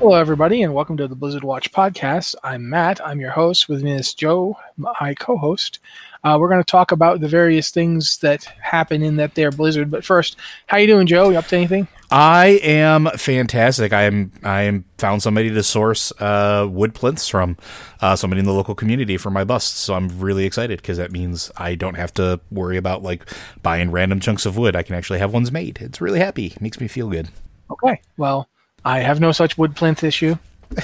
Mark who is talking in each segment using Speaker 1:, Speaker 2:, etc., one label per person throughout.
Speaker 1: Hello, everybody, and welcome to the Blizzard Watch podcast. I'm Matt. I'm your host. With me is Joe, my co-host. Uh, we're going to talk about the various things that happen in that there Blizzard. But first, how you doing, Joe? You up to anything?
Speaker 2: I am fantastic. I am I am found somebody to source uh, wood plinths from, uh, somebody in the local community for my busts. So I'm really excited because that means I don't have to worry about like buying random chunks of wood. I can actually have ones made. It's really happy. It makes me feel good.
Speaker 1: Okay. Well, I have no such wood plinth issue.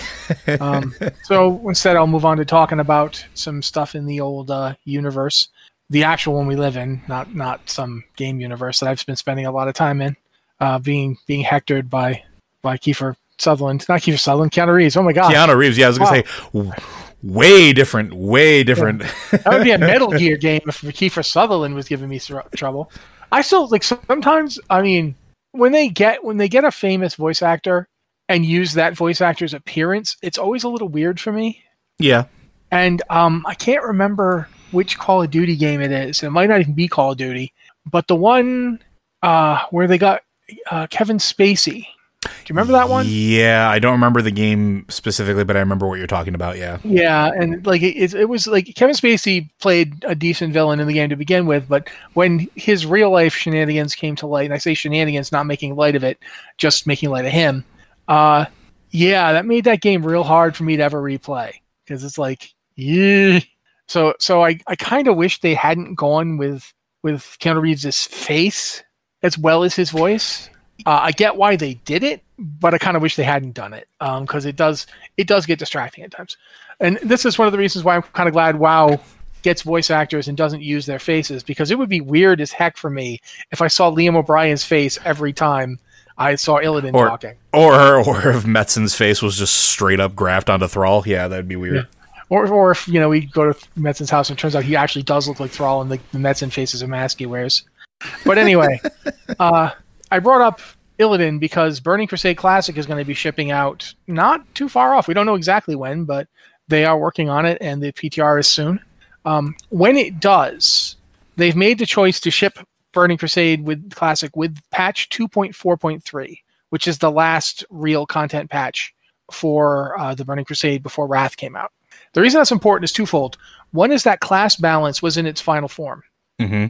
Speaker 1: um, so instead, I'll move on to talking about some stuff in the old uh, universe, the actual one we live in, not not some game universe that I've been spending a lot of time in, uh, being being hectored by by Kiefer Sutherland, not Kiefer Sutherland, Keanu Reeves. Oh my god,
Speaker 2: Keanu Reeves. Yeah, I was gonna
Speaker 1: Wow.
Speaker 2: say way different, way different.
Speaker 1: that would be a Metal Gear game if Kiefer Sutherland was giving me thr- trouble. I still like sometimes. I mean, when they get when they get a famous voice actor and use that voice actor's appearance, it's always a little weird for me.
Speaker 2: yeah.
Speaker 1: And um, I can't remember which Call of Duty game it is. It might not even be Call of Duty, but the one uh, where they got uh, Kevin Spacey. Do you remember that one?
Speaker 2: Yeah, I don't remember the game specifically, but I remember what you're talking about. Yeah.
Speaker 1: Yeah, and like it, it, was like Kevin Spacey played a decent villain in the game to begin with, but when his real life shenanigans came to light, and I say shenanigans, not making light of it, just making light of him. Uh, yeah, that made that game real hard for me to ever replay because it's like, yeah. So, so I, I kind of wish they hadn't gone with with Keanu Reeves' face as well as his voice. Uh, I get why they did it, but I kind of wish they hadn't done it because it does it does get distracting at times. And this is one of the reasons why I'm kind of glad WoW gets voice actors and doesn't use their faces because it would be weird as heck for me if I saw Liam O'Brien's face every time I saw Illidan
Speaker 2: Or
Speaker 1: talking.
Speaker 2: or or if Metzen's face was just straight up graphed onto Thrall. Yeah, that'd be weird.
Speaker 1: Or, or if you know we go to Metzen's house and it turns out he actually does look like Thrall and the, the Metzen face is a mask he wears. But anyway, uh, I brought up Illidan because Burning Crusade Classic is going to be shipping out not too far off. We don't know exactly when, but they are working on it, and the PTR is soon. Um, when it does, they've made the choice to ship Burning Crusade with Classic with patch 2.4.3, which is the last real content patch for uh, the Burning Crusade before Wrath came out. The reason that's important is twofold. One is that class balance was in its final form.
Speaker 2: hmm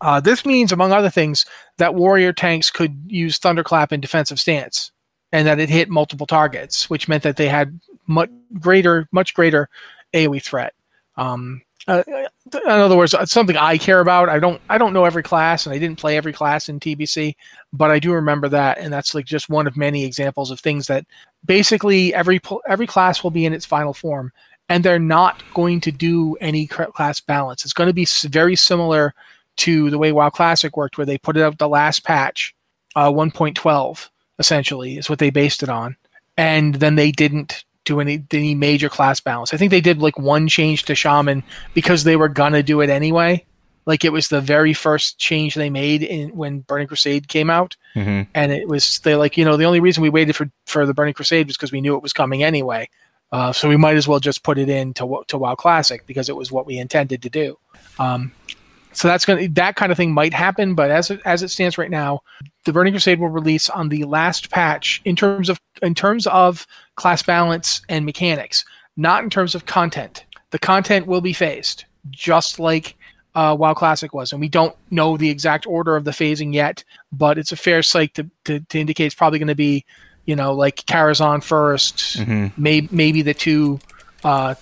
Speaker 1: Uh, this means, among other things, that warrior tanks could use Thunderclap in defensive stance, and that it hit multiple targets, which meant that they had much greater, much greater AOE threat. Um, uh, in other words, it's something I care about. I don't, I don't know every class, and I didn't play every class in TBC, but I do remember that, and that's like just one of many examples of things that basically every every class will be in its final form, and they're not going to do any class balance. It's going to be very similar to the way WoW Classic worked, where they put it out the last patch, uh, 1.12 essentially is what they based it on, and then they didn't do any any major class balance. I think they did like one change to shaman because they were gonna do it anyway. Like it was the very first change they made in when Burning Crusade came out,
Speaker 2: Mhm.
Speaker 1: and it was they like you know the only reason we waited for for the Burning Crusade was because we knew it was coming anyway. Uh, so we might as well just put it in to to WoW Classic because it was what we intended to do. Um, so that's gonna that kind of thing might happen, but as it, as it stands right now, the Burning Crusade will release on the last patch in terms of in terms of class balance and mechanics, not in terms of content. The content will be phased, just like uh, WoW Classic was, and we don't know the exact order of the phasing yet, but it's a fair sight to, to, to indicate it's probably going to be, you know, like Karazhan 1st
Speaker 2: Mhm.
Speaker 1: maybe maybe the two uh,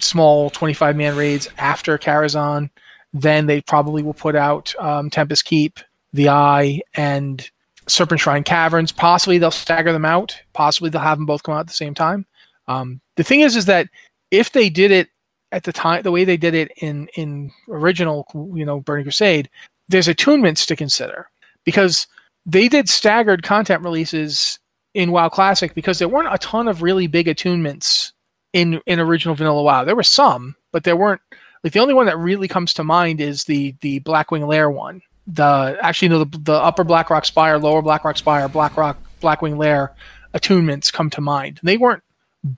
Speaker 1: small 25 man raids after Karazhan. Then they probably will put out um, Tempest Keep, The Eye, and Serpent Shrine Caverns. Possibly they'll stagger them out. Possibly they'll have them both come out at the same time. Um, the thing is, is that if they did it at the time, the way they did it in in original, you know, Burning Crusade, there's attunements to consider because they did staggered content releases in WoW Classic because there weren't a ton of really big attunements in in original vanilla WoW. There were some, but there weren't like the only one that really comes to mind is the the Blackwing Lair one. The actually no the, the upper Blackrock Spire, lower Blackrock Spire, Blackrock Blackwing Lair attunements come to mind. They weren't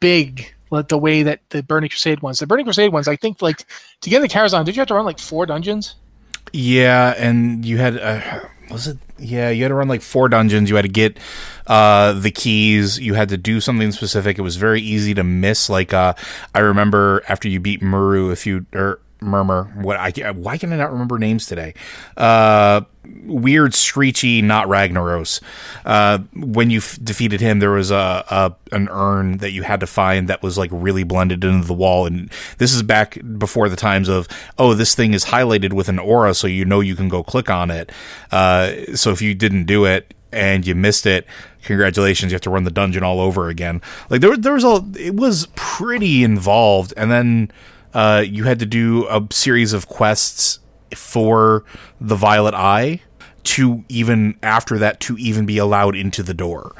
Speaker 1: big like the way that the Burning Crusade ones. The Burning Crusade ones, I think like to get into Karazhan, did you have to run like four dungeons?
Speaker 2: Yeah, and you had uh, was it? Yeah, you had to run like four dungeons. You had to get uh, the keys. You had to do something specific. It was very easy to miss. Like uh, I remember after you beat Muru, if you or Murmur, what I why can I not remember names today? Uh, weird, screechy, not Ragnaros. Uh, when you f- defeated him, there was a, a an urn that you had to find that was like really blended into the wall. And this is back before the times of oh, this thing is highlighted with an aura, so you know you can go click on it. Uh, so if you didn't do it and you missed it, congratulations, you have to run the dungeon all over again. Like there, there was a, it was pretty involved, and then uh, you had to do a series of quests for the Violet Eye to even after that to even be allowed into the door.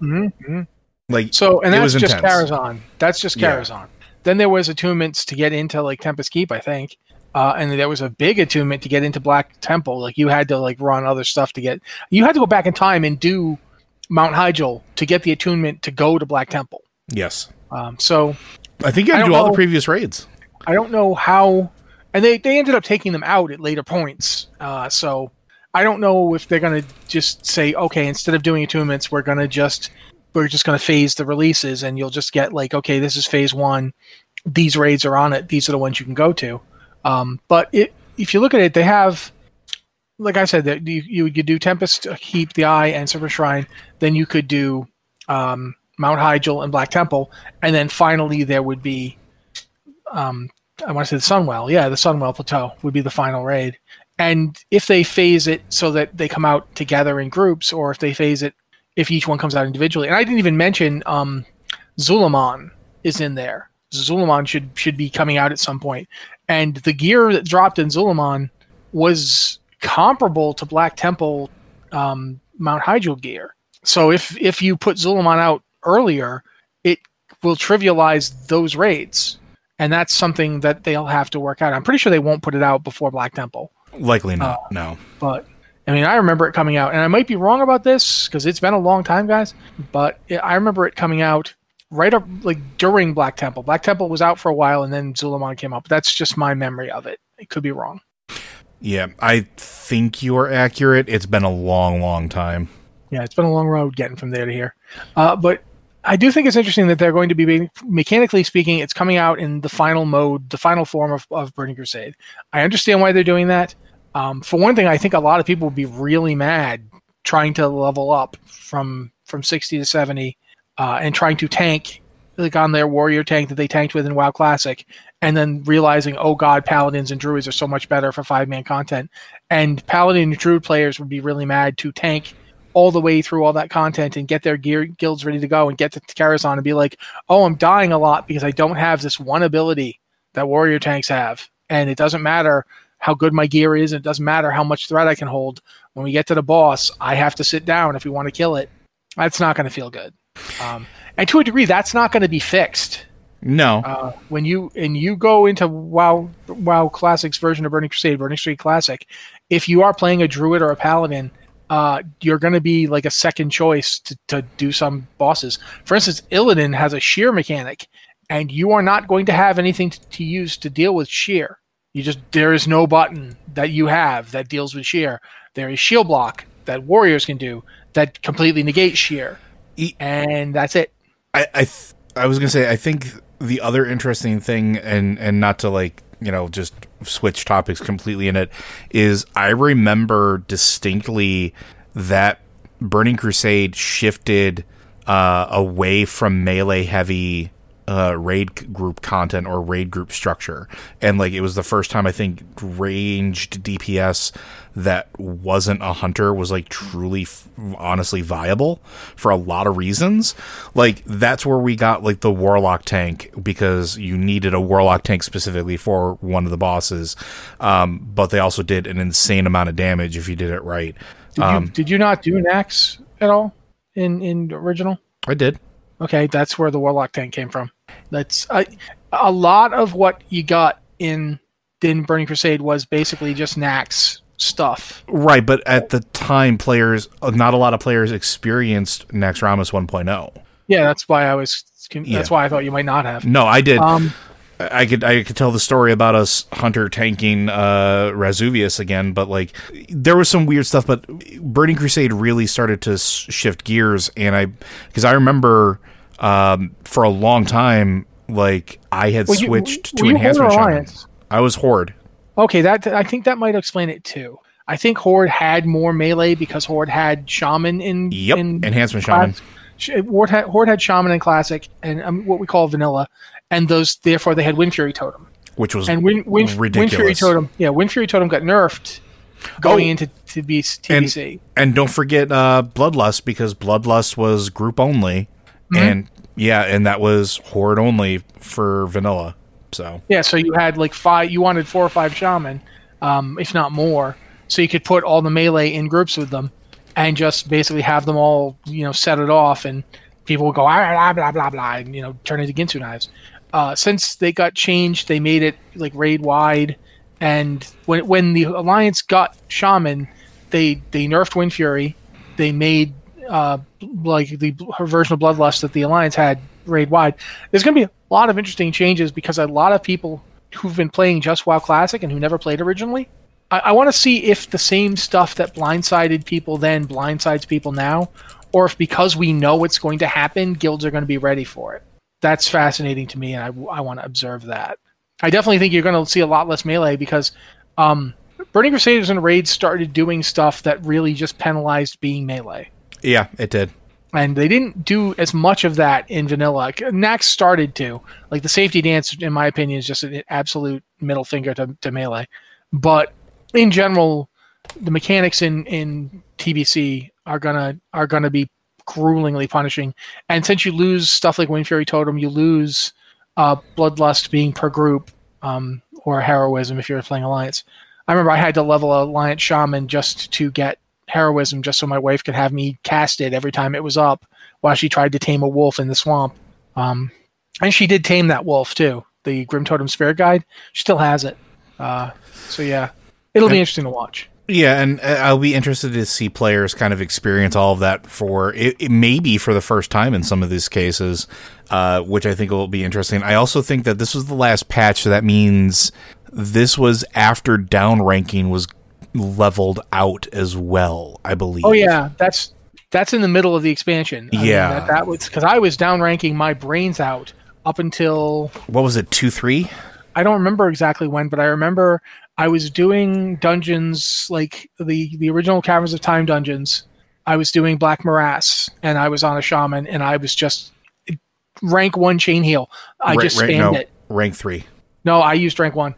Speaker 1: Mm-hmm.
Speaker 2: Like
Speaker 1: So, and that's
Speaker 2: was
Speaker 1: just
Speaker 2: intense.
Speaker 1: Karazhan. That's just
Speaker 2: Yeah.
Speaker 1: Then there was attunements to get into like Tempest Keep, I think. Uh, and there was a big attunement to get into Black Temple. Like you had to like run other stuff to get. You had to go back in time and do Mount Hyjal to get the attunement to go to Black Temple.
Speaker 2: Yes,
Speaker 1: Um, so
Speaker 2: I think you had to do
Speaker 1: don't
Speaker 2: all the previous raids.
Speaker 1: I don't know how, and they they ended up taking them out at later points. Uh, so I don't know if they're gonna just say, okay, instead of doing attunements, we're gonna just we're just gonna phase the releases, and you'll just get like, okay, this is phase one. These raids are on it. These are the ones you can go to. Um, but it, if you look at it, they have, like I said, that you you could do Tempest, Keep the Eye, and Silver Shrine. Then you could do um, Mount Hyjal and Black Temple, and then finally there would be um, I want to say the Sunwell. Yeah, the Sunwell Plateau would be the final raid. And if they phase it so that they come out together in groups, or if they phase it if each one comes out individually, and I didn't even mention um, Zul'Aman is in there. Zul'Aman should should be coming out at some point, and the gear that dropped in Zul'Aman was comparable to Black Temple um, Mount Hyjal gear. So if if you put Zul'Aman out earlier, it will trivialize those raids and that's something that they'll have to work out. I'm pretty sure they won't put it out before Black Temple,
Speaker 2: Likely
Speaker 1: Uh,
Speaker 2: not. no.
Speaker 1: but I mean, I remember it coming out, and I might be wrong about this because it's been a long time, guys. But it, I remember it coming out right up like during Black Temple. Black Temple was out for a while, and then Zul'Aman came out. But that's just my memory of it. It could be wrong.
Speaker 2: Yeah, I think you are accurate. It's been a long, long time.
Speaker 1: Yeah, it's been a long road getting from there to here. Uh, but I do think it's interesting that they're going to be, being, mechanically speaking, it's coming out in the final mode, the final form of, of Burning Crusade. I understand why they're doing that. Um, for one thing, I think a lot of people would be really mad trying to level up from from 60 to 70 uh, and trying to tank like on their warrior tank that they tanked with in WoW Classic, and then realizing, oh god, paladins and druids are so much better for five man content, and paladin and druid players would be really mad to tank all the way through all that content and get their gear guilds ready to go and get to Karazhan and be like, oh, I'm dying a lot because I don't have this one ability that warrior tanks have, and it doesn't matter how good my gear is, and it doesn't matter how much threat I can hold. When we get to the boss, I have to sit down if we want to kill it. That's not going to feel good. Um, and to a degree, that's not going to be fixed.
Speaker 2: No.
Speaker 1: Uh, when you and you go into WoW WoW Classic's version of Burning Crusade, Burning Crusade Classic, if you are playing a druid or a paladin, uh, you're going to be like a second choice to, to do some bosses. For instance, Illidan has a shear mechanic, and you are not going to have anything to, to use to deal with shear. You just there is no button that you have that deals with shear. There is shield block that warriors can do that completely negates shear,
Speaker 2: E-
Speaker 1: and that's it.
Speaker 2: I I, th- I was gonna say I think the other interesting thing, and and not to like you know just switch topics completely in it, is I remember distinctly that Burning Crusade shifted uh, away from melee heavy uh, raid group content or raid group structure, and like it was the first time I think ranged DPS that wasn't a hunter was like truly f- honestly viable for a lot of reasons. Like that's where we got like the warlock tank because you needed a warlock tank specifically for one of the bosses, um, but they also did an insane amount of damage if you did it right.
Speaker 1: Did
Speaker 2: Um,
Speaker 1: you did you not do Nax at all in in original?
Speaker 2: I did.
Speaker 1: Okay, that's where the warlock tank came from. That's a a lot of what you got in in Burning Crusade was basically just Nax stuff.
Speaker 2: Right, but at the time, players, not a lot of players experienced Naxxramas 1.0.
Speaker 1: Yeah, that's why I was. That's
Speaker 2: Yeah.
Speaker 1: why I thought you might not have.
Speaker 2: No, I did.
Speaker 1: Um,
Speaker 2: I could I could tell the story about us hunter tanking uh Razuvious again, but like there was some weird stuff. But Burning Crusade really started to s- shift gears, and I because I remember um for a long time like I had
Speaker 1: Well,
Speaker 2: switched to
Speaker 1: you or
Speaker 2: enhancement shaman. I was horde.
Speaker 1: Okay, that I think that might explain it too. I think Horde had more melee because Horde had Shaman in
Speaker 2: Yep,
Speaker 1: in
Speaker 2: enhancement shaman.
Speaker 1: class- Horde had, Horde had Shaman in Classic and um, what we call Vanilla, and those therefore they had Windfury Totem.
Speaker 2: which was
Speaker 1: And Wind, Wind, Wind Fury. Totem, yeah, Windfury Totem got nerfed going
Speaker 2: Oh.
Speaker 1: into to be TBC.
Speaker 2: And don't forget uh, Bloodlust because Bloodlust was group only,
Speaker 1: Mm-hmm.
Speaker 2: and yeah, and that was horde only for vanilla. So
Speaker 1: Yeah, so you had like five. You wanted four or five shaman, um, if not more, so you could put all the melee in groups with them, and just basically have them all, you know, set it off, and people would go "Ah, blah blah blah blah, and you know, turn it into Ginsu knives. Uh, since they got changed, they made it like raid wide, and when when the alliance got shaman, they they nerfed Windfury, they made uh, like the her version of Bloodlust that the Alliance had raid wide. There's going to be a lot of interesting changes because a lot of people who've been playing just WoW Classic and who never played originally, I, I want to see if the same stuff that blindsided people then blindsides people now, or if because we know what's going to happen, guilds are going to be ready for it. That's fascinating to me, and I, I want to observe that. I definitely think you're going to see a lot less melee because um, Burning Crusaders and raids started doing stuff that really just penalized being melee
Speaker 2: yeah, it did.
Speaker 1: and they didn't do as much of that in vanilla. Nax started to like the safety dance, in my opinion, is just an absolute middle finger to, to melee. But in general, the mechanics in in TBC are gonna are gonna be gruelingly punishing. And since you lose stuff like Windfury Totem, you lose uh, Bloodlust being per group, um, or Heroism if you're playing Alliance. I remember I had to level Alliance Shaman just to get heroism just so my wife could have me cast it every time it was up while she tried to tame a wolf in the swamp. Um, and she did tame that wolf too. The Grim Totem Spirit Guide. She still has it. Uh, so yeah, it'll be interesting to watch.
Speaker 2: Yeah, and uh, I'll be interested to see players kind of experience all of that for it, it maybe for the first time in some of these cases, uh, which I think will be interesting. I also think that this was the last patch, so that means this was after downranking was leveled out as well. I believe.
Speaker 1: Oh yeah, that's that's in the middle of the expansion. I mean,
Speaker 2: Yeah.
Speaker 1: that, that was because I was down ranking my brains out up until
Speaker 2: What was it? Two three.
Speaker 1: I don't remember exactly when, but I remember I was doing dungeons like the the original Caverns of Time dungeons. I was doing Black Morass, and I was on a shaman, and I was just rank one chain heal. I just spammed
Speaker 2: no,
Speaker 1: it.
Speaker 2: Rank three.
Speaker 1: No, I used rank one.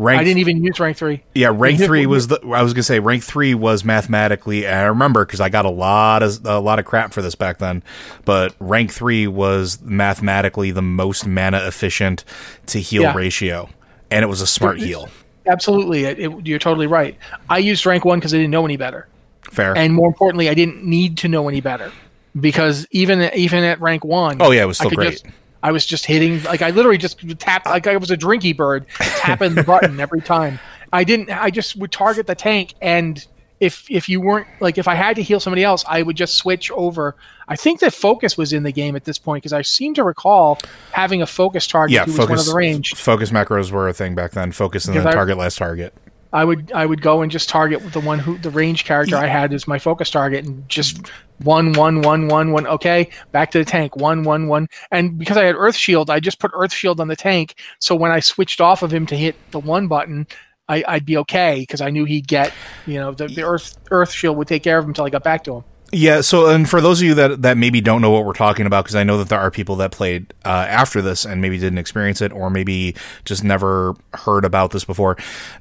Speaker 2: Rank
Speaker 1: I didn't even use rank three.
Speaker 2: Yeah, rank three was the. I was gonna say rank three was mathematically. And I remember because I got a lot of a lot of crap for this back then. But rank three was mathematically the most mana efficient to heal
Speaker 1: Yeah.
Speaker 2: ratio, and it was a smart heal.
Speaker 1: Absolutely, it, it- you're totally right. I used rank one because I didn't know any better,
Speaker 2: Fair.
Speaker 1: and more importantly, I didn't need to know any better. because even even at rank one,
Speaker 2: Oh yeah, it was still great.
Speaker 1: just- I was just hitting like I literally just tapped like I was a drinky bird tapping the button every time. I didn't. I just would target the tank, and if if you weren't like if I had to heal somebody else, I would just switch over. I think that focus was in the game at this point because I seem to recall having a focus target
Speaker 2: yeah,
Speaker 1: who was one of
Speaker 2: focus
Speaker 1: the range.
Speaker 2: focus macros were a thing back then. Focus and then
Speaker 1: I-
Speaker 2: target last target.
Speaker 1: I would I would go and just target the one who the range character I had as my focus target and just one one one one one okay back to the tank one one one. And because I had Earth Shield I just put Earth Shield on the tank. So when I switched off of him to hit the one button I, I'd be okay because I knew he'd get you know the, the Earth Earth Shield would take care of him until I got back to him.
Speaker 2: Yeah, so and for those of you that that maybe don't know what we're talking about, because I know that there are people that played uh, after this and maybe didn't experience it, or maybe just never heard about this before.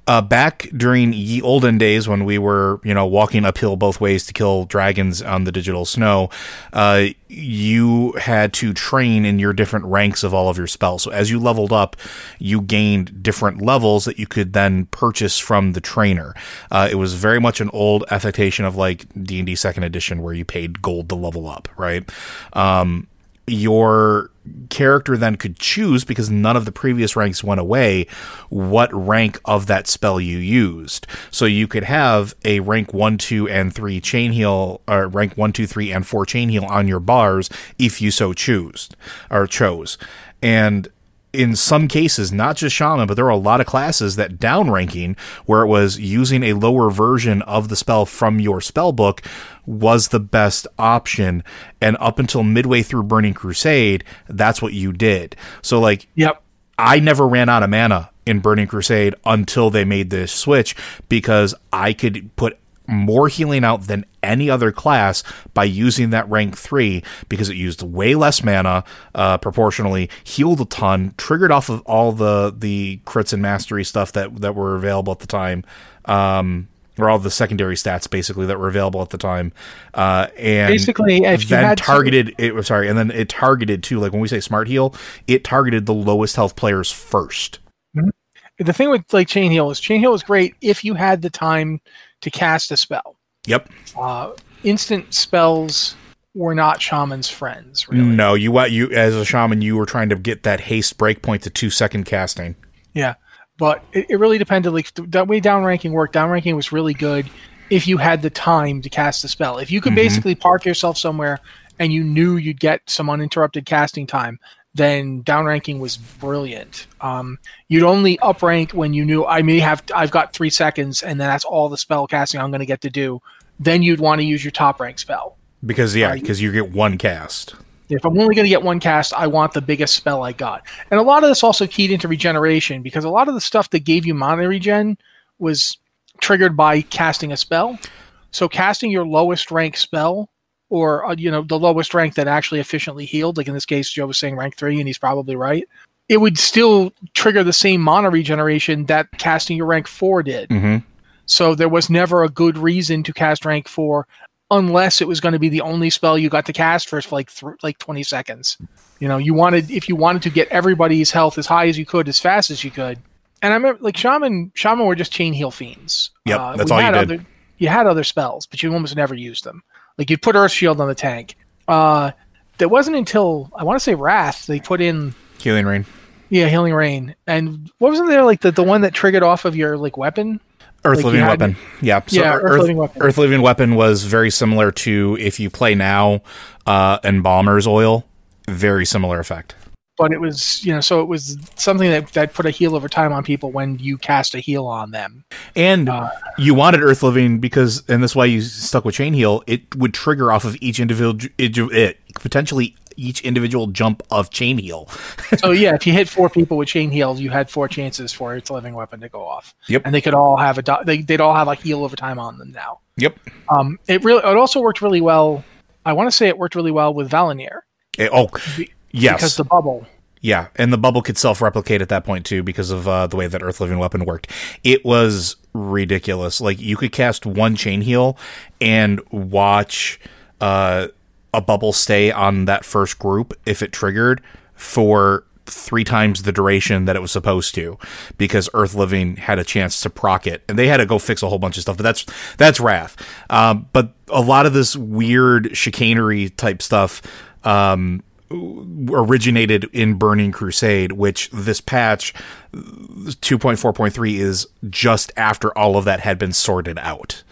Speaker 2: Uh, back during ye olden days when we were, you know, walking uphill both ways to kill dragons on the digital snow, uh, you had to train in your different ranks of all of your spells. So as you leveled up, you gained different levels that you could then purchase from the trainer. Uh, it was very much an old affectation of like D and D Second Edition, where you paid gold to level up, right? Um, your character then could choose because none of the previous ranks went away what rank of that spell you used so you could have a rank 1 2 and 3 chain heal or rank 1 2 3 and 4 chain heal on your bars if you so choose or chose and in some cases, not just shaman, but there are a lot of classes that downranking, where it was using a lower version of the spell from your spell book, was the best option. And up until midway through Burning Crusade, that's what you did. So, like,
Speaker 1: Yep.
Speaker 2: I never ran out of mana in Burning Crusade until they made this switch because I could put more healing out than any other class by using that rank 3 because it used way less mana uh, proportionally healed a ton triggered off of all the the crits and mastery stuff that that were available at the time um or all the secondary stats basically that were available at the time uh and
Speaker 1: Basically, if you
Speaker 2: then
Speaker 1: had to-
Speaker 2: targeted it was sorry and then it targeted too like when we say smart heal it targeted the lowest health players first
Speaker 1: The thing with like Chain Heal is Chain Heal was great if you had the time to cast a spell.
Speaker 2: yep
Speaker 1: Uh, instant spells were not shaman's friends. Really.
Speaker 2: no you you as a shaman you were trying to get that haste breakpoint to two second casting
Speaker 1: Yeah, but it, it really depended. Like th- that way, downranking worked. Downranking was really good if you had the time to cast the spell. If you could basically park yourself somewhere and you knew you'd get some uninterrupted casting time, then downranking was brilliant. Um, you'd only uprank when you knew I may have I've got three seconds, and then that's all the spell casting I'm going to get to do. Then you'd want to use your top rank spell.
Speaker 2: because yeah because you get one cast
Speaker 1: If I'm only going to get one cast, I want the biggest spell I got. And a lot of this also keyed into regeneration because a lot of the stuff that gave you mana regen was triggered by casting a spell. So casting your lowest rank spell or uh, you know the lowest rank that actually efficiently healed, like in this case Joe was saying rank 3 and he's probably right. It would still trigger the same mana regeneration that casting your rank 4 did.
Speaker 2: mm-hmm.
Speaker 1: So there was never a good reason to cast rank four unless it was going to be the only spell you got to cast for like th- like 20 seconds. You know, you wanted if you wanted to get everybody's health as high as you could as fast as you could. And I remember like shaman shaman were just chain heal fiends.
Speaker 2: Yep,
Speaker 1: Uh,
Speaker 2: that's all you
Speaker 1: had
Speaker 2: did.
Speaker 1: Other, you had other spells, but you almost never used them. Like you'd put Earth Shield on the tank. Uh, that wasn't until I want to say Wrath they put in
Speaker 2: healing rain
Speaker 1: yeah Healing Rain. And what wasn't there like the, the one that triggered off of your like weapon?
Speaker 2: Earth
Speaker 1: Like
Speaker 2: living weapon. Yeah. So
Speaker 1: Yeah,
Speaker 2: Earth,
Speaker 1: Earth Living Weapon.
Speaker 2: Earth living weapon was very similar to if you play now, uh, embalmer's oil. Very similar effect.
Speaker 1: but it was you know so it was something that that put a heal over time on people when you cast a heal on them
Speaker 2: And
Speaker 1: Uh,
Speaker 2: you wanted Earth living because, and that's why you stuck with chain heal. It would trigger off of each individual, it, potentially each individual jump of chain heal.
Speaker 1: so yeah if you hit four people with chain heals you had four chances for its living weapon to go off
Speaker 2: Yep.
Speaker 1: and they could all have a do- they, they'd all have a heal over time on them now
Speaker 2: Yep.
Speaker 1: um it really it also worked really well i want to say it worked really well with Val'anyr
Speaker 2: Eh, oh,
Speaker 1: Be-
Speaker 2: yes.
Speaker 1: because the bubble
Speaker 2: Yeah, and the bubble could self-replicate at that point too because of uh, the way that Earth Living Weapon worked. It was ridiculous. Like you could cast one chain heal and watch uh, a bubble stay on that first group if it triggered for three times the duration that it was supposed to because Earth Living had a chance to proc it and they had to go fix a whole bunch of stuff. But that's that's Wrath. Um, but a lot of this weird chicanery type stuff um, originated in Burning Crusade, which this patch 2.4.3 is just after all of that had been sorted out.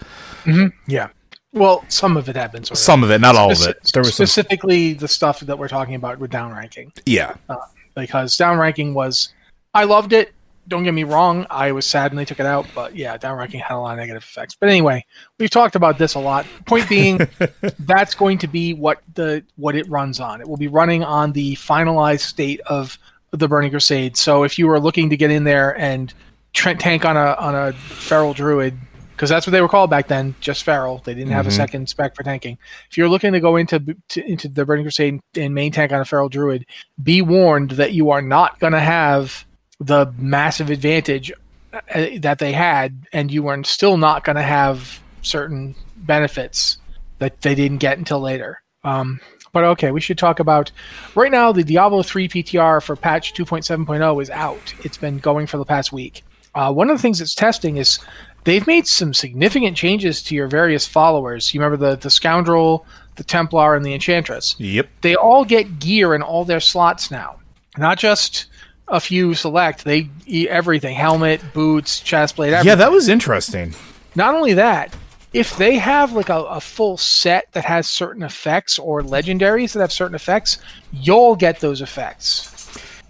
Speaker 1: Mm-hmm. Yeah. Well, some of it been sorted.
Speaker 2: Some of it, not all of it.
Speaker 1: There was specifically some... the stuff that we're talking about with downranking.
Speaker 2: Yeah.
Speaker 1: Uh, because downranking was, I loved it. Don't get me wrong. I was sad when they took it out, but yeah, downranking had a lot of negative effects. But anyway, we've talked about this a lot. Point being, that's going to be what the what it runs on. It will be running on the finalized state of the Burning Crusade. So if you were looking to get in there and tank on a on a feral druid because that's what they were called back then, just feral. They didn't have mm-hmm. a second spec for tanking. If you're looking to go into to, into the Burning Crusade and main tank on a feral druid, be warned that you are not going to have the massive advantage uh, that they had, and you are still not going to have certain benefits that they didn't get until later. Um, but okay, we should talk about right now. The Diablo 3 PTR for patch 2.7.0 is out. It's been going for the past week. Uh, one of the things it's testing is they've made some significant changes to your various followers. You remember the the scoundrel, the Templar, and the Enchantress.
Speaker 2: Yep.
Speaker 1: They all get gear in all their slots now, not just a few select. They eat everything: helmet, boots, chestplate. Everything.
Speaker 2: Yeah, that was interesting.
Speaker 1: Not only that, if they have like a, a, full set that has certain effects or legendaries that have certain effects, you'll get those effects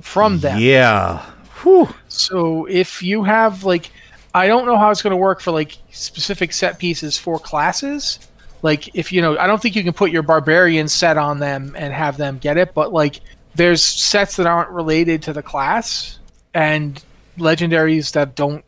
Speaker 1: from them.
Speaker 2: Yeah. Whew.
Speaker 1: So if you have like I don't know how it's going to work for like specific set pieces for classes. Like if you know, I don't think you can put your barbarian set on them and have them get it, but like there's sets that aren't related to the class and legendaries that don't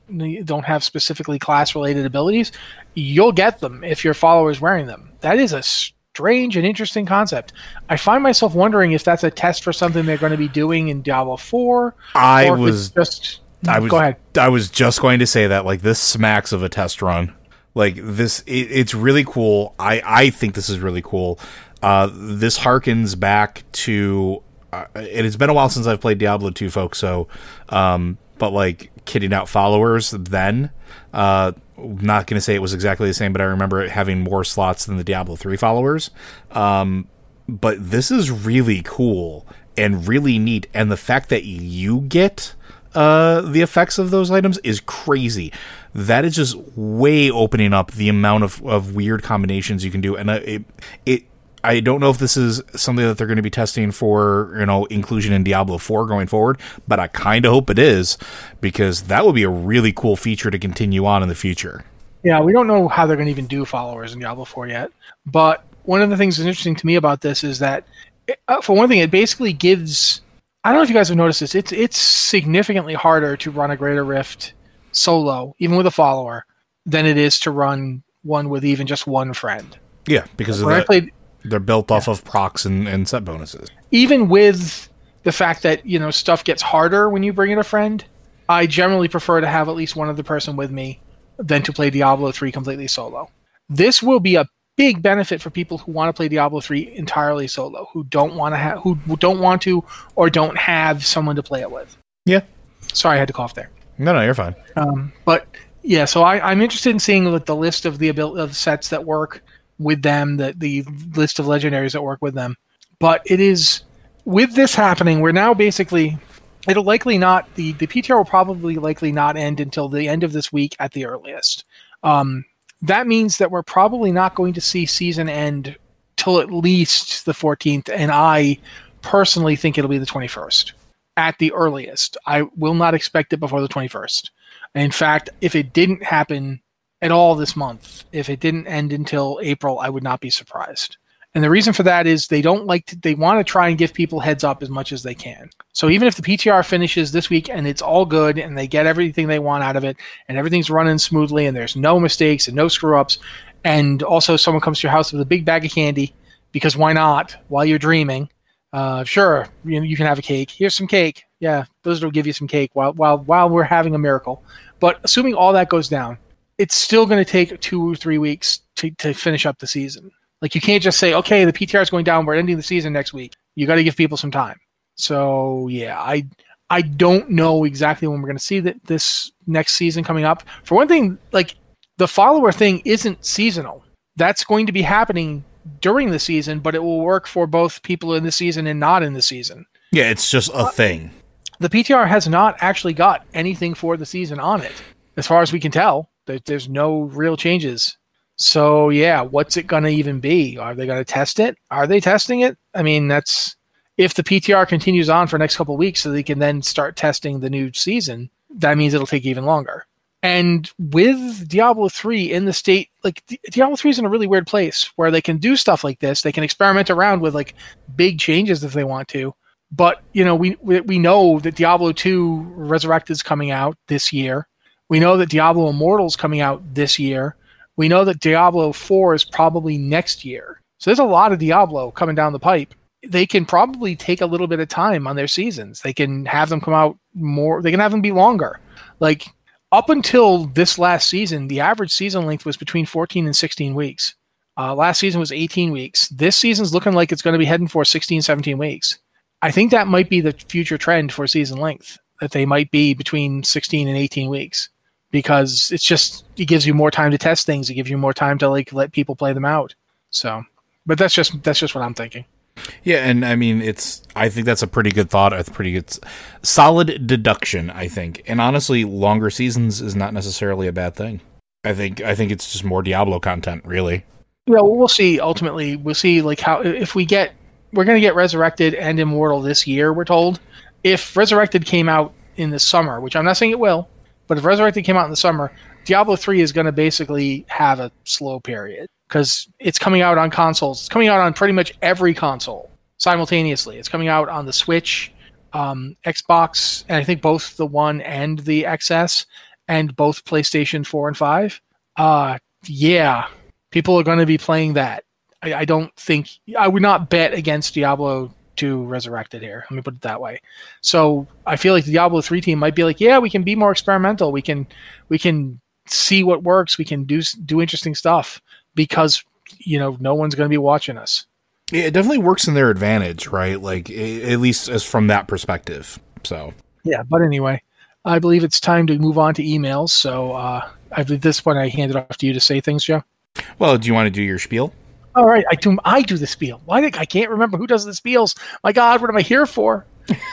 Speaker 1: don't have specifically class related abilities, you'll get them if your follower is wearing them. That is a strange and interesting concept. I find myself wondering if that's a test for something they're going to be doing in Diablo 4.
Speaker 2: I was
Speaker 1: just
Speaker 2: I was, Go ahead. I was just going to say that like this smacks of a test run. Like this, it, it's really cool. I I think this is really cool. Uh, this harkens back to. Uh, it has been a while since I've played Diablo 2, folks. So, um, but like kitting out followers then. Uh, not going to say it was exactly the same, but I remember it having more slots than the Diablo 3 followers. Um, but this is really cool and really neat. And the fact that you get uh, the effects of those items is crazy. That is just way opening up the amount of, of weird combinations you can do, and uh, it it. I don't know if this is something that they're going to be testing for, you know, inclusion in Diablo 4 going forward, but I kind of hope it is because that would be a really cool feature to continue on in the future.
Speaker 1: Yeah, we don't know how they're going to even do followers in Diablo 4 yet, but one of the things that's interesting to me about this is that, uh, for one thing, it basically gives I don't know if you guys have noticed this. It's it's significantly harder to run a Greater Rift solo, even with a follower, than it is to run one with even just one friend.
Speaker 2: Yeah, because when I played, they're built off of procs and, and set bonuses.
Speaker 1: Even with the fact that you know stuff gets harder when you bring in a friend, I generally prefer to have at least one other person with me than to play Diablo three completely solo. This will be a big benefit for people who want to play Diablo 3 entirely solo, who don't want to have who don't want to or don't have someone to play it with.
Speaker 2: Yeah.
Speaker 1: Sorry, I had to cough there.
Speaker 2: No, no, you're fine.
Speaker 1: Um, but yeah, so I, am interested in seeing like, the list of the ability of sets that work with them, the the list of legendaries that work with them. But it is with this happening, we're now basically it'll likely not the the PTR will probably likely not end until the end of this week at the earliest. Um, that means that we're probably not going to see season end till at least the 14th, and I personally think it'll be the 21st at the earliest. I will not expect it before the 21st. In fact, if it didn't happen at all this month, if it didn't end until April, I would not be surprised. And the reason for that is they don't like to, they want to try and give people heads up as much as they can. So even if the PTR finishes this week and it's all good and they get everything they want out of it and everything's running smoothly and there's no mistakes and no screw ups, and also someone comes to your house with a big bag of candy because why not while you're dreaming? Uh, sure, you, you can have a cake. Here's some cake. Yeah, Blizzard will give you some cake while while while we're having a miracle. But assuming all that goes down, it's still going to take two or three weeks to, to finish up the season. Like you can't just say, okay, the PTR is going down. We're ending the season next week. You got to give people some time. So yeah, I I don't know exactly when we're going to see that this next season coming up. For one thing, like the follower thing isn't seasonal. That's going to be happening during the season, but it will work for both people in the season and not in the season.
Speaker 2: Yeah, it's just a uh, thing.
Speaker 1: The PTR has not actually got anything for the season on it, as far as we can tell. There's no real changes. So yeah, what's it going to even be? Are they going to test it? Are they testing it? I mean, that's if the PTR continues on for next couple weeks, so they can then start testing the new season. That means it'll take even longer. And with Diablo 3 in the state, like Diablo 3 is in a really weird place where they can do stuff like this. They can experiment around with like big changes if they want to. But, you know, we we, we know that Diablo 2 Resurrected is coming out this year. We know that Diablo Immortal is coming out this year. We know that Diablo 4 is probably next year. So there's a lot of Diablo coming down the pipe. They can probably take a little bit of time on their seasons. They can have them come out more, they can have them be longer. Like up until this last season, the average season length was between 14 and 16 weeks. Uh, last season was 18 weeks. This season's looking like it's going to be heading for 16, 17 weeks. I think that might be the future trend for season length, that they might be between 16 and 18 weeks because it's just, it gives you more time to test things. It gives you more time to like let people play them out. So, but that's just, that's just what I'm thinking.
Speaker 2: Yeah, and I mean, it's. I think that's a pretty good thought. A pretty good, solid deduction. I think, and honestly, longer seasons is not necessarily a bad thing. I think. I think it's just more Diablo content, really.
Speaker 1: Yeah, we'll see. Ultimately, we'll see. Like how if we get, we're going to get Resurrected and Immortal this year. We're told. If Resurrected came out in the summer, which I'm not saying it will, but if Resurrected came out in the summer, Diablo 3 is going to basically have a slow period because it's coming out on consoles. It's coming out on pretty much every console simultaneously. It's coming out on the Switch, um, Xbox, and I think both the One and the XS, and both PlayStation 4 and 5. Uh, yeah, people are going to be playing that. I, I don't think I would not bet against Diablo 2 Resurrected here. Let me put it that way. So I feel like the Diablo 3 team might be like, yeah, we can be more experimental. We can we can see what works. We can do do interesting stuff because you know no one's going to be watching us.
Speaker 2: Yeah, it definitely works in their advantage, right? Like at least as from that perspective. So
Speaker 1: yeah, but anyway, I believe it's time to move on to emails. So uh, I believe this one I hand it off to you to say things, Joe.
Speaker 2: Well, do you want to do your spiel?
Speaker 1: All right, I do. I do the spiel. Why I can't remember who does the spiels? My God, what am I here for?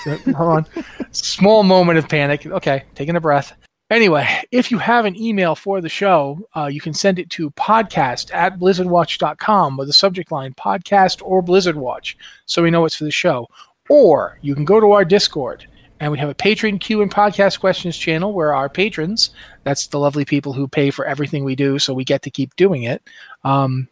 Speaker 1: So, hold on. Small moment of panic. Okay, taking a breath. Anyway, if you have an email for the show, uh, you can send it to podcast at blizzardwatch.com with the subject line podcast or Blizzard Watch so we know it's for the show. Or you can go to our Discord and we have a Patreon Q and podcast questions channel where our patrons, that's the lovely people who pay for everything we do so we get to keep doing it, um,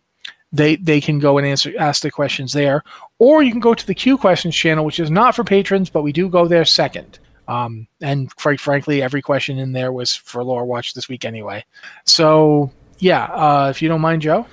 Speaker 1: they, they can go and answer ask the questions there. Or you can go to the Q questions channel, which is not for patrons, but we do go there second. Um, and quite frankly, every question in there was for Lore Watch this week anyway. So yeah, uh, if you don't mind, Joe.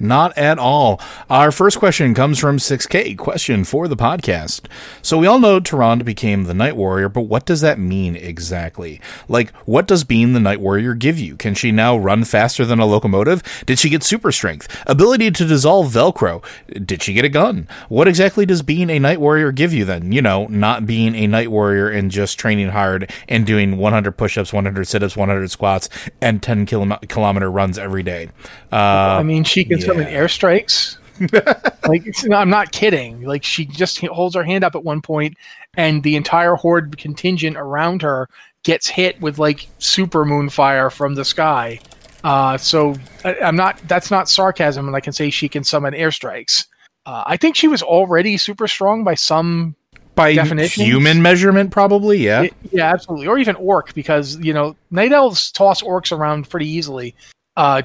Speaker 2: Not at all. Our first question comes from 6K. Question for the podcast. So we all know Tyrande became the Night Warrior, but what does that mean exactly? Like, what does being the Night Warrior give you? Can she now run faster than a locomotive? Did she get super strength? Ability to dissolve Velcro? Did she get a gun? What exactly does being a Night Warrior give you then? You know, not being a Night Warrior and just training hard and doing 100 push ups, 100 sit ups, 100 squats, and 10 kilometer runs every day. Uh,
Speaker 1: I mean, she can yeah. summon airstrikes. like I'm not kidding. Like she just holds her hand up at one point, and the entire horde contingent around her gets hit with like super moonfire from the sky. Uh, so I, am not. That's not sarcasm, and I can say she can summon airstrikes. Uh, I think she was already super strong by some
Speaker 2: by definition. Human measurement, probably. Yeah. It,
Speaker 1: yeah, absolutely. Or even orc, because you know night elves toss orcs around pretty easily uh,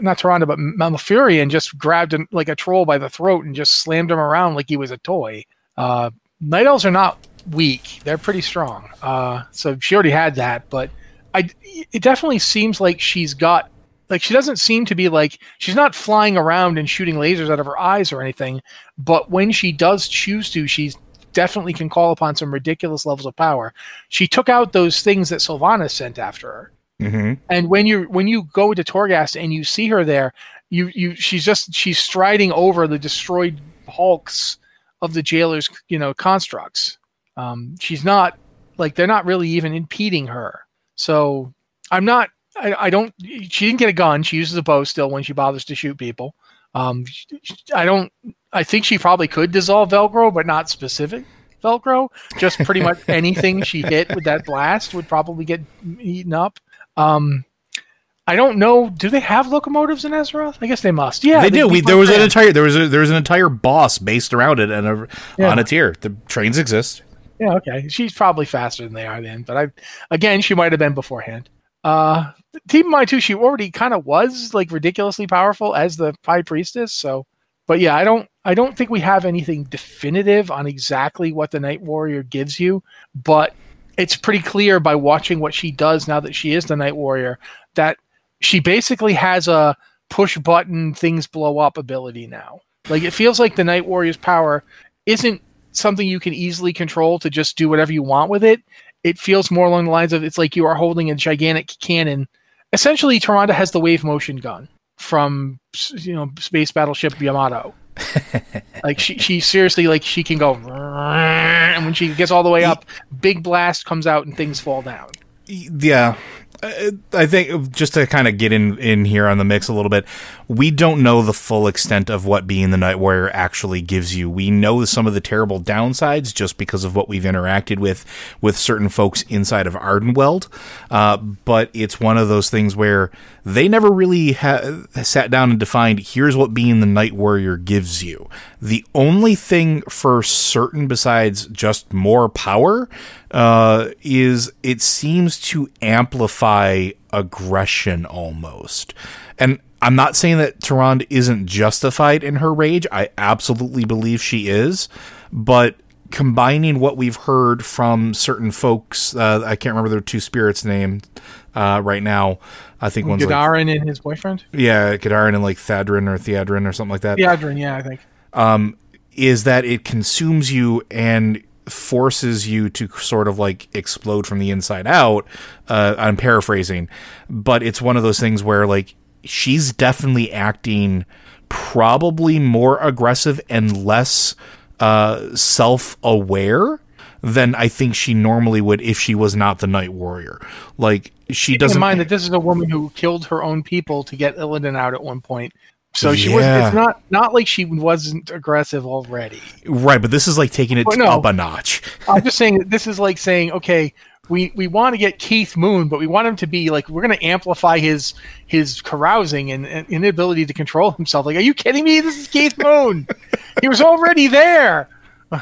Speaker 1: not Toronto, but Malfurion just grabbed him like a troll by the throat and just slammed him around like he was a toy. Uh, Night elves are not weak; they're pretty strong. Uh, so she already had that, but I, it definitely seems like she's got like she doesn't seem to be like she's not flying around and shooting lasers out of her eyes or anything. But when she does choose to, she's definitely can call upon some ridiculous levels of power. She took out those things that Sylvanas sent after her.
Speaker 2: Mm-hmm.
Speaker 1: And when you when you go to Torghast and you see her there, you you she's just she's striding over the destroyed hulks of the jailer's you know constructs. Um, she's not like they're not really even impeding her. So I'm not. I, I don't. She didn't get a gun. She uses a bow still when she bothers to shoot people. Um, I don't. I think she probably could dissolve Velcro, but not specific Velcro. Just pretty much anything she hit with that blast would probably get eaten up. Um, I don't know. Do they have locomotives in Azeroth? I guess they must. Yeah,
Speaker 2: they, they do. We, there was an entire there was a, there was an entire boss based around it and a, yeah. on a tier. The trains exist.
Speaker 1: Yeah, okay. She's probably faster than they are then, but I again, she might have been beforehand. Uh, keep in mind too, she already kind of was like ridiculously powerful as the High Priestess. So, but yeah, I don't I don't think we have anything definitive on exactly what the Night Warrior gives you, but it's pretty clear by watching what she does now that she is the Night Warrior that she basically has a push button things blow up ability now. Like it feels like the Night Warrior's power isn't something you can easily control to just do whatever you want with it. It feels more along the lines of it's like you are holding a gigantic cannon. Essentially, Tyrande has the wave motion gun from you know space battleship Yamato. Like she, she seriously like she can go and when she gets all the way up, big blast comes out and things fall down.
Speaker 2: Yeah, I think just to kind of get in in here on the mix a little bit, we don't know the full extent of what being the Night Warrior actually gives you. We know some of the terrible downsides just because of what we've interacted with with certain folks inside of Ardenweald. Uh, but it's one of those things where they never really ha- sat down and defined here's what being the Night Warrior gives you. The only thing for certain besides just more power uh, is it seems to amplify aggression almost. And I'm not saying that Tyrande isn't justified in her rage. I absolutely believe she is. But combining what we've heard from certain folks, uh, I can't remember their two spirits' name uh, right now. I think one's
Speaker 1: Gadarin like, and his boyfriend.
Speaker 2: Yeah, Gadarin and like Thadrin or Theadrin or something like that.
Speaker 1: Theadrin, yeah, I think.
Speaker 2: Um, is that it consumes you and forces you to sort of like explode from the inside out. Uh, I'm paraphrasing, but it's one of those things where like she's definitely acting probably more aggressive and less uh, self aware than I think she normally would if she was not the Night Warrior. Like she Keep doesn't
Speaker 1: mind that this is a woman who killed her own people to get Illidan out at one point. So she yeah. was. It's not not like she wasn't aggressive already.
Speaker 2: Right, but this is like taking it no, up a notch.
Speaker 1: I'm just saying this is like saying, okay, we we want to get Keith Moon, but we want him to be like we're going to amplify his his carousing and, and, inability to control himself. Like, are you kidding me? This is Keith Moon. he was already there.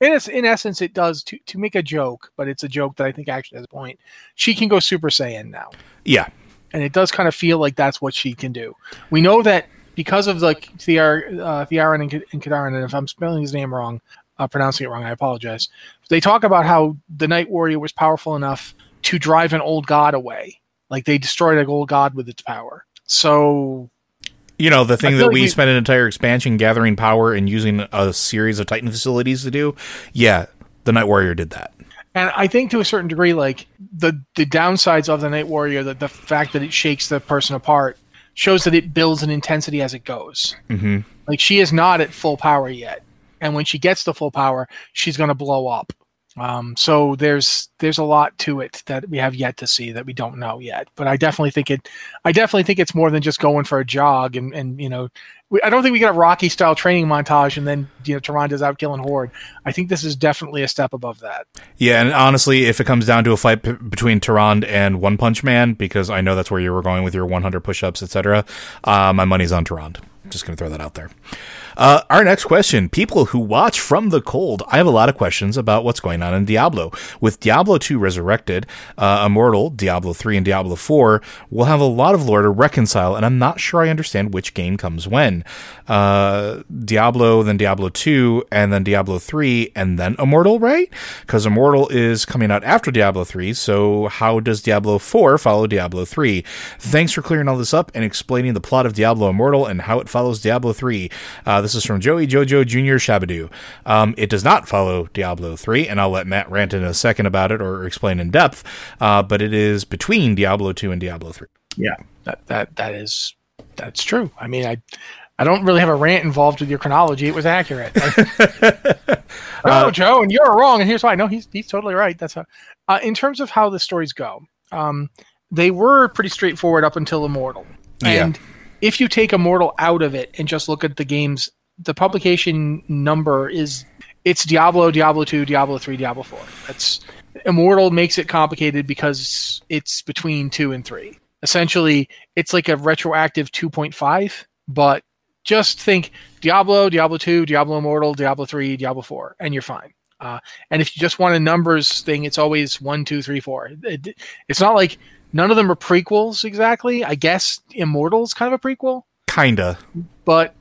Speaker 1: in, in essence, it does to to make a joke, but it's a joke that I think actually has a point. She can go Super Saiyan now.
Speaker 2: Yeah,
Speaker 1: and it does kind of feel like that's what she can do. We know that because of like the Thiar, uh, Thiaran and, and Kadarin, and if I'm spelling his name wrong, uh, pronouncing it wrong, I apologize. They talk about how the Night Warrior was powerful enough to drive an old god away. Like they destroyed an old god with its power. So
Speaker 2: you know the thing that like we, we spent an entire expansion gathering power and using a series of titan facilities to do yeah the night warrior did that
Speaker 1: and I think to a certain degree, like the the downsides of the Night Warrior, that the fact that it shakes the person apart shows that it builds an intensity as it goes.
Speaker 2: Mm-hmm.
Speaker 1: Like she is not at full power yet, and when she gets to full power, she's going to blow up. Um, so there's there's a lot to it that we have yet to see that we don't know yet. But I definitely think it, I definitely think it's more than just going for a jog and and you know, we, I don't think we get a Rocky style training montage and then you know Tyrande's out killing Horde. I think this is definitely a step above that.
Speaker 2: Yeah, and honestly, if it comes down to a fight p- between Tyrande and One Punch Man, because I know that's where you were going with your 100 push-ups, etc., uh, my money's on Tyrande. Just gonna throw that out there. Uh, our next question people who watch from the cold. I have a lot of questions about what's going on in Diablo. With Diablo 2 Resurrected, uh, Immortal, Diablo 3, and Diablo 4, we'll have a lot of lore to reconcile, and I'm not sure I understand which game comes when. Uh, Diablo, then Diablo 2, and then Diablo 3, and then Immortal, right? Because Immortal is coming out after Diablo 3, so how does Diablo 4 follow Diablo 3? Thanks for clearing all this up and explaining the plot of Diablo Immortal and how it follows Diablo 3. Uh, this is from Joey Jojo Jr. Shabadoo. Um, it does not follow Diablo 3, and I'll let Matt rant in a second about it or explain in depth, uh, but it is between Diablo 2 and Diablo 3.
Speaker 1: Yeah, that, that, that is, that's true. I mean, I, I don't really have a rant involved with your chronology. It was accurate. oh, Joe, and you're wrong, and here's why. No, he's he's totally right. That's how. Uh, in terms of how the stories go, um, they were pretty straightforward up until Immortal,
Speaker 2: Yeah.
Speaker 1: If you take Immortal out of it and just look at the games, the publication number is it's Diablo, Diablo two, Diablo three, Diablo four. That's Immortal makes it complicated because it's between two and three. Essentially, it's like a retroactive 2.5, but just think Diablo, Diablo 2, Diablo Immortal, Diablo 3, Diablo 4, and you're fine. Uh, and if you just want a numbers thing, it's always one, two, three, four. It, it's not like none of them are prequels exactly. I guess Immortal's kind of a prequel,
Speaker 2: Kinda.
Speaker 1: but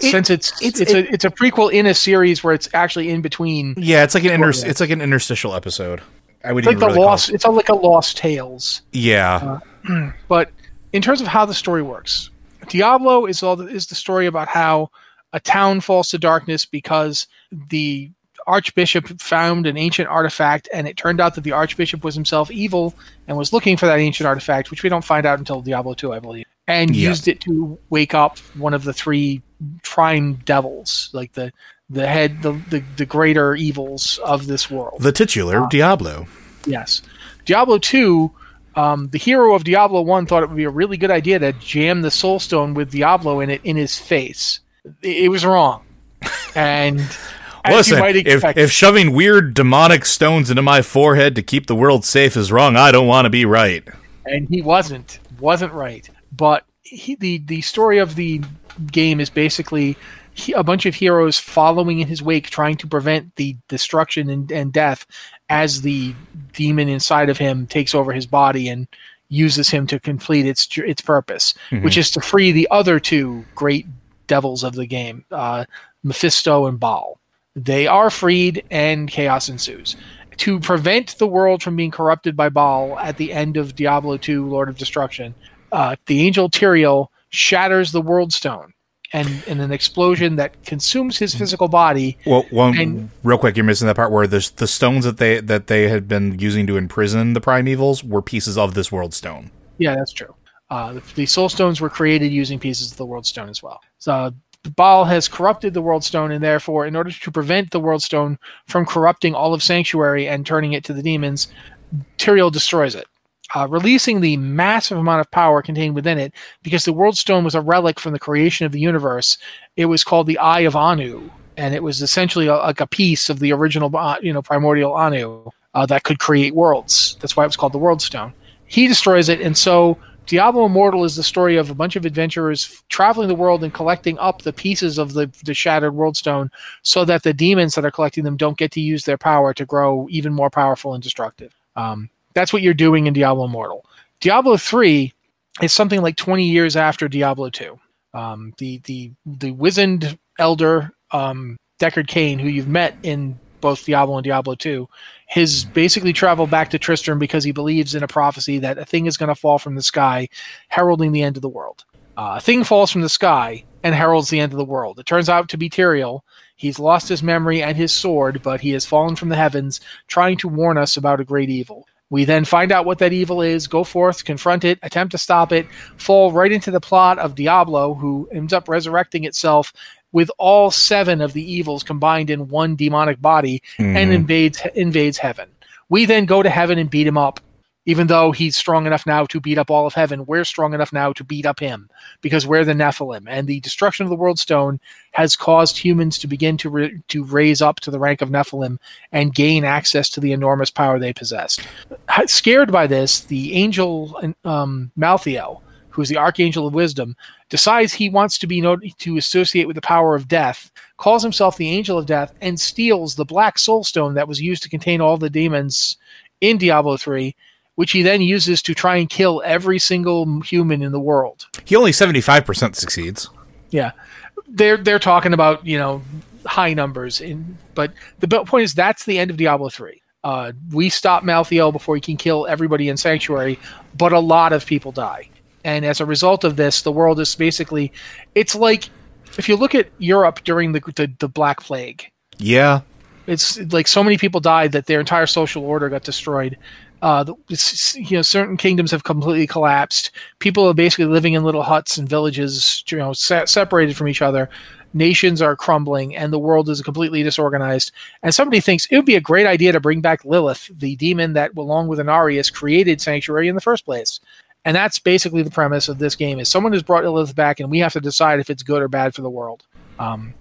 Speaker 2: It-
Speaker 1: since it's
Speaker 2: it's-
Speaker 1: it's,
Speaker 2: it-
Speaker 1: a it's a prequel in a series where it's actually in between.
Speaker 2: Yeah, it's like an inter- it's like an interstitial episode. I would
Speaker 1: It's like the
Speaker 2: really
Speaker 1: lost.
Speaker 2: it-
Speaker 1: It's like a Lost Tales.
Speaker 2: Yeah.
Speaker 1: Uh, but in terms of how the story works, Diablo is all the, is the story about how a town falls to darkness because the archbishop found an ancient artifact, and it turned out that the archbishop was himself evil and was looking for that ancient artifact, which we don't find out until Diablo two, I believe, and
Speaker 2: Yeah.
Speaker 1: used it to wake up one of the three prime devils, like the the head, the the, the greater evils of this world.
Speaker 2: the titular Diablo.
Speaker 1: Yes. Diablo 2, um, the hero of Diablo 1 thought it would be a really good idea to jam the Soul Stone with Diablo in it in his face. It, was wrong. And
Speaker 2: Listen, if, if shoving weird demonic stones into my forehead to keep the world safe is wrong, I don't want to be right.
Speaker 1: and he wasn't, wasn't right. But he, the, the story of the game is basically he, a bunch of heroes following in his wake, trying to prevent the destruction and, and death as the demon inside of him takes over his body and uses him to complete its its purpose, which is to free the other two great devils of the game, uh, Mephisto and Baal. They are freed, and chaos ensues. To prevent the world from being corrupted by Baal at the end of Diablo 2 Lord of Destruction, uh, the angel Tyrael shatters the World Stone. And in an explosion that consumes his physical body,
Speaker 2: Well, one
Speaker 1: And-
Speaker 2: real quick, you're missing that part where the the stones that they that they had been using to imprison the primevals were pieces of this world stone.
Speaker 1: Yeah, that's true. Uh, the, the soul stones were created using pieces of the world stone as well. So Baal has corrupted the world stone, and therefore, in order to prevent the world stone from corrupting all of Sanctuary and turning it to the demons, Tyrael destroys it, uh, releasing the massive amount of power contained within it. Because the world stone was a relic from the creation of the universe, it was called the Eye of Anu, and it was essentially a, like a piece of the original, uh, you know, primordial Anu uh, that could create worlds. That's why it was called the World Stone. He destroys it, and so Diablo Immortal is the story of a bunch of adventurers traveling the world and collecting up the pieces of the, the shattered world stone so that the demons that are collecting them don't get to use their power to grow even more powerful and destructive. Um, that's what you're doing in Diablo Immortal. Diablo 3 is something like 20 years after Diablo 2. Um, the, the, the wizened elder, um, Deckard Cain, who you've met in both Diablo and Diablo 2, his basically traveled back to Tristram because he believes in a prophecy that a thing is going to fall from the sky, heralding the end of the world. Uh, a thing falls from the sky and heralds the end of the world. It turns out to be Tyrael. He's lost his memory and his sword, but he has fallen from the heavens, trying to warn us about a great evil. We then find out what that evil is, go forth, confront it, attempt to stop it, fall right into the plot of Diablo, who ends up resurrecting itself with all seven of the evils combined in one demonic body and invades invades heaven. We then go to heaven and beat him up. Even though he's strong enough now to beat up all of heaven, we're strong enough now to beat up him because we're the Nephilim. And the destruction of the World Stone has caused humans to begin to ra- to raise up to the rank of Nephilim and gain access to the enormous power they possessed. Scared by this, the angel um, Malthael, who's the archangel of wisdom, decides he wants to be not- to associate with the power of death, calls himself the angel of death, and steals the black soul stone that was used to contain all the demons in Diablo 3, which he then uses to try and kill every single human in the world.
Speaker 2: He only seventy five percent succeeds.
Speaker 1: Yeah, they're they're talking about you know high numbers, in, but the point is that's the end of Diablo three. Uh, we stop Malthael before he can kill everybody in Sanctuary, but a lot of people die, and as a result of this, the world is basically it's like if you look at Europe during the the, the Black Plague,
Speaker 2: Yeah,
Speaker 1: it's like so many people died that their entire social order got destroyed. Uh, you know, certain kingdoms have completely collapsed. People are basically living in little huts and villages, you know, se- separated from each other. Nations are crumbling, and the world is completely disorganized. And somebody thinks it would be a great idea to bring back Lilith, the demon that, along with Inarius, created Sanctuary in the first place. And that's basically the premise of this game: is someone has brought Lilith back, and we have to decide if it's good or bad for the world. Um,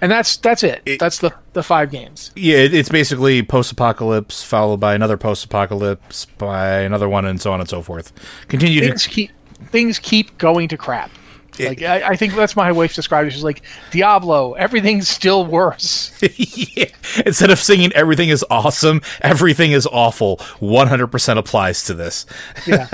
Speaker 1: and that's that's it.
Speaker 2: It-
Speaker 1: that's the the five games.
Speaker 2: Yeah, it- it's basically post-apocalypse followed by another post-apocalypse by another one, and so on and so forth. Continue
Speaker 1: things
Speaker 2: to
Speaker 1: keep things keep going to crap. Like I, I think that's my wife described it. She's like Diablo. Everything's still worse.
Speaker 2: yeah. Instead of singing "Everything is awesome," "Everything is awful." One hundred percent applies to this.
Speaker 1: Yeah,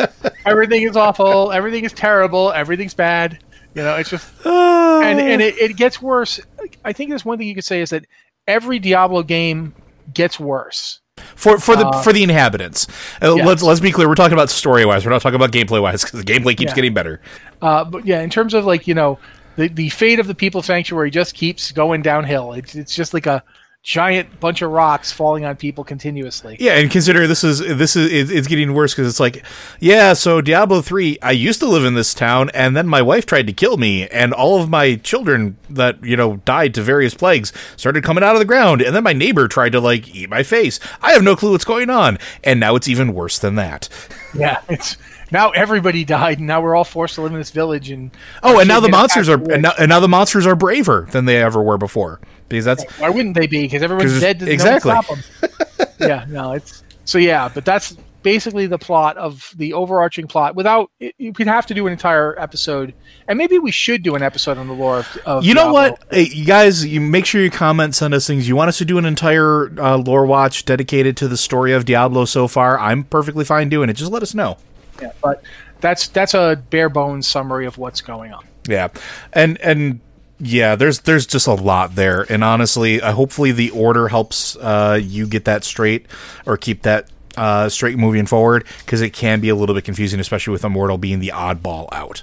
Speaker 1: everything is awful. Everything is terrible. Everything's bad. You know, it's just and and it, it gets worse. I think there's one thing you could say is that every Diablo game gets worse.
Speaker 2: For for the for the inhabitants. Uh. Let's let's be clear. We're talking about story wise. We're not talking about gameplay wise because the gameplay keeps
Speaker 1: Yeah.
Speaker 2: getting better.
Speaker 1: Uh, but yeah, in terms of like you know, the the fate of the People Sanctuary just keeps going downhill. It's it's just like a giant bunch of rocks falling on people continuously.
Speaker 2: Yeah, and consider this is this is it's, getting worse because it's like, yeah. So Diablo three, I used to live in this town, and then my wife tried to kill me, and all of my children that you know died to various plagues started coming out of the ground, and then my neighbor tried to like eat my face. I have no clue what's going on, and now it's even worse than that.
Speaker 1: Yeah, it's now everybody died, and now we're all forced to live in this village. And
Speaker 2: Oh, and now the monsters are and now, and now the monsters are braver than they ever were before because that's
Speaker 1: why wouldn't they be? Because everyone's dead.
Speaker 2: Exactly.
Speaker 1: No stop them. yeah, no, it's so yeah, but that's basically the plot of the overarching plot. Without it, we'd have to do an entire episode, and maybe we should do an episode on the lore of. of
Speaker 2: You know
Speaker 1: Diablo.
Speaker 2: what, hey, you guys? You make sure you comment, send us things. You want us to do an entire uh, lore watch dedicated to the story of Diablo so far? I'm perfectly fine doing it. Just let us know.
Speaker 1: Yeah, but that's that's a bare bones summary of what's going on.
Speaker 2: Yeah, and and yeah, there's there's just a lot there, and honestly, uh, hopefully the order helps uh, you get that straight or keep that uh, straight moving forward because it can be a little bit confusing, especially with Immortal being the oddball out.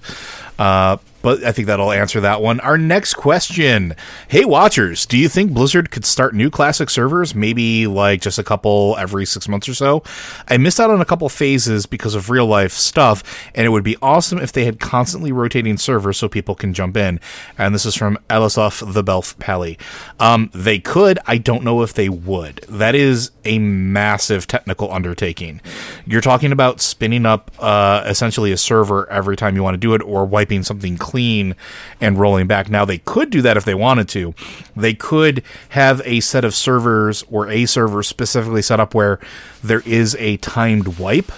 Speaker 2: Uh, but I think that'll answer that one. Our next question. Hey, watchers, do you think Blizzard could start new classic servers? Maybe like just a couple every six months or so? I missed out on a couple phases because of real life stuff, and it would be awesome if they had constantly rotating servers so people can jump in. And this is from Elisov the Belf Pally. Um, they could. I don't know if they would. That is a massive technical undertaking. You're talking about spinning up uh, essentially a server every time you want to do it, or wiping something clean and rolling back. Now they could do that if they wanted to. They could have a set of servers or a server specifically set up where there is a timed wipe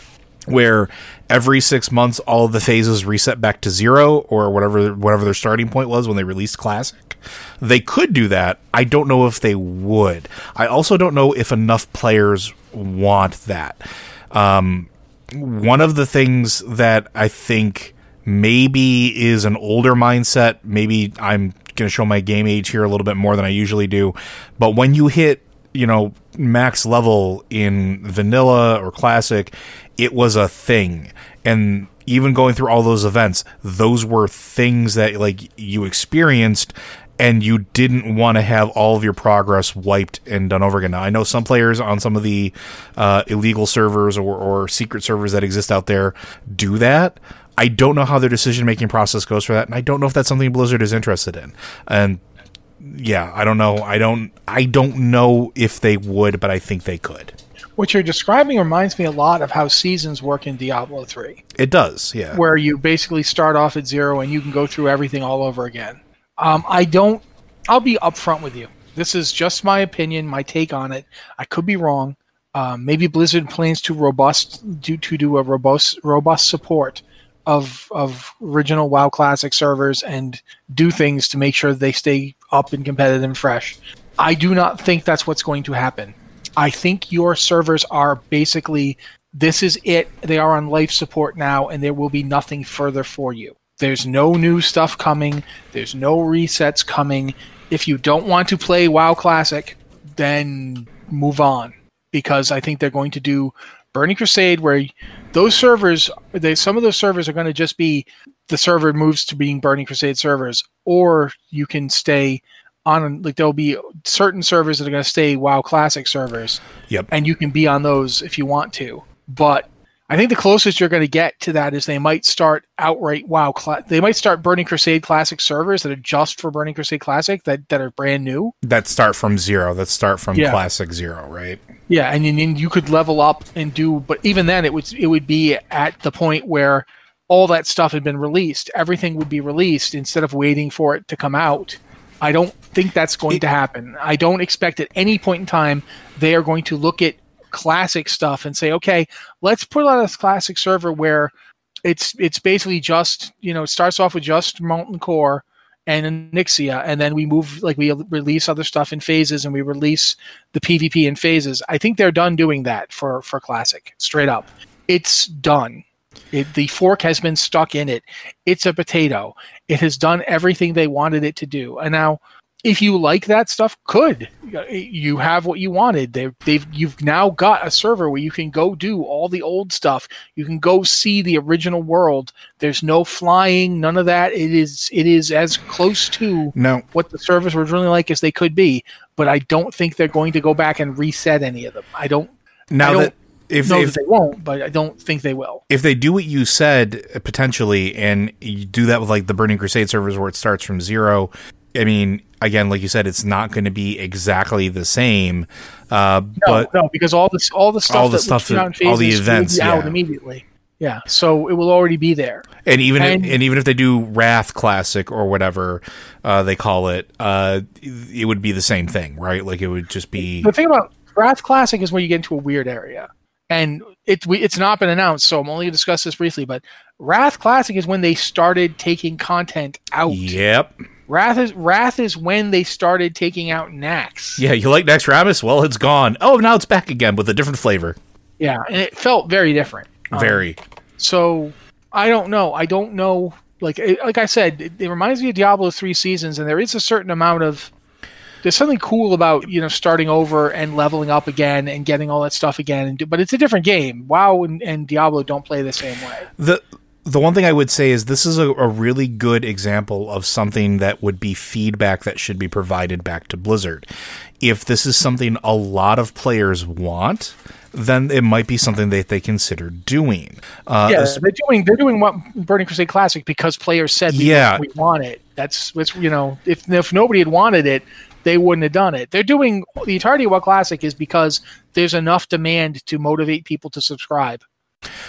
Speaker 2: where every six months all the phases reset back to zero or whatever whatever their starting point was when they released classic they could do that i don't know if they would i also don't know if enough players want that um, one of the things that i think maybe is an older mindset maybe i'm going to show my game age here a little bit more than i usually do but when you hit you know max level in vanilla or classic it was a thing and even going through all those events those were things that like you experienced and you didn't want to have all of your progress wiped and done over again. Now, I know some players on some of the uh, illegal servers or, or secret servers that exist out there do that. I don't know how their decision making process goes for that, and I don't know if that's something Blizzard is interested in. And yeah, I don't know. I don't. I don't know if they would, but I think they could.
Speaker 1: What you're describing reminds me a lot of how seasons work in Diablo 3,
Speaker 2: It does. Yeah.
Speaker 1: where you basically start off at zero and you can go through everything all over again. Um, I don't. I'll be upfront with you. This is just my opinion, my take on it. I could be wrong. Um, maybe Blizzard plans to robust do to do a robust robust support of of original WoW Classic servers and do things to make sure they stay up and competitive and fresh. I do not think that's what's going to happen. I think your servers are basically this is it. They are on life support now, and there will be nothing further for you. There's no new stuff coming. There's no resets coming. If you don't want to play WoW Classic, then move on because I think they're going to do Burning Crusade where those servers they some of those servers are going to just be the server moves to being Burning Crusade servers or you can stay on like there'll be certain servers that are going to stay WoW Classic servers,
Speaker 2: Yep.
Speaker 1: and you can be on those if you want to. But I think the closest you're going to get to that is they might start outright WoW. Cla- they might start Burning Crusade Classic servers that are just for Burning Crusade Classic that that are brand new.
Speaker 2: That start from zero. That start from
Speaker 1: Yeah.
Speaker 2: classic zero, right?
Speaker 1: Yeah, and then then you could level up and do, but even then, it would it would be at the point where all that stuff had been released. Everything would be released instead of waiting for it to come out. I don't think that's going to happen. I don't expect at any point in time they are going to look at classic stuff and say, okay, let's put on this classic server where it's it's basically just you know it starts off with just molten core and Onyxia, and then we move like we release other stuff in phases, and we release the PvP in phases. I think they're done doing that for for classic. Straight up, it's done. It, the fork has been stuck in it. It's a potato. It has done everything they wanted it to do, and now if you like that stuff, good. You have what you wanted. They, they've you've now got a server where you can go do all the old stuff. You can go see the original world. There's no flying, none of that. It is it is as close to
Speaker 2: No.
Speaker 1: what the servers were really like as they could be. But I don't think they're going to go back and reset any of them. I don't
Speaker 2: Now
Speaker 1: I
Speaker 2: that
Speaker 1: don't
Speaker 2: if
Speaker 1: know
Speaker 2: if,
Speaker 1: that they won't, but I don't think they will.
Speaker 2: if they do what you said potentially, and you do that with like the Burning Crusade servers where it starts from zero, I mean, again, like you said, it's not going to be exactly the same. Uh,
Speaker 1: No,
Speaker 2: but
Speaker 1: no, because all this all the stuff
Speaker 2: All the stuff that- all the events,
Speaker 1: be out
Speaker 2: yeah.
Speaker 1: immediately. Yeah, so it will already be there.
Speaker 2: and even
Speaker 1: and-
Speaker 2: and even if they do Wrath Classic or whatever uh, they call it, uh, it would be the same thing, right? Like it would just be
Speaker 1: The thing about Wrath Classic is where you get into a weird area, and it we, it's not been announced, so I'm only going to discuss this briefly. But Wrath Classic is when they started taking content out.
Speaker 2: Yep.
Speaker 1: Wrath is Wrath is when they started taking out Naxx.
Speaker 2: Yeah, you like Naxxramas? Well, it's gone. Oh, now it's back again with a different flavor.
Speaker 1: Yeah, and it felt very different. Um,
Speaker 2: Very.
Speaker 1: So I don't know. I don't know. Like it, like I said, it, it reminds me of Diablo three seasons, and there is a certain amount of there's something cool about you know starting over and leveling up again and getting all that stuff again. And do, but it's a different game. WoW and, and Diablo don't play the same way.
Speaker 2: the the one thing I would say is this is a, a really good example of something that would be feedback that should be provided back to Blizzard. If this is something a lot of players want, then it might be something that they consider doing. Uh,
Speaker 1: yeah, they're doing they're doing what Burning Crusade Classic because players said we,
Speaker 2: Yeah.
Speaker 1: we want it. That's what's you know if if nobody had wanted it. They wouldn't have done it. They're doing the entirety of what Classic is because there's enough demand to motivate people to subscribe.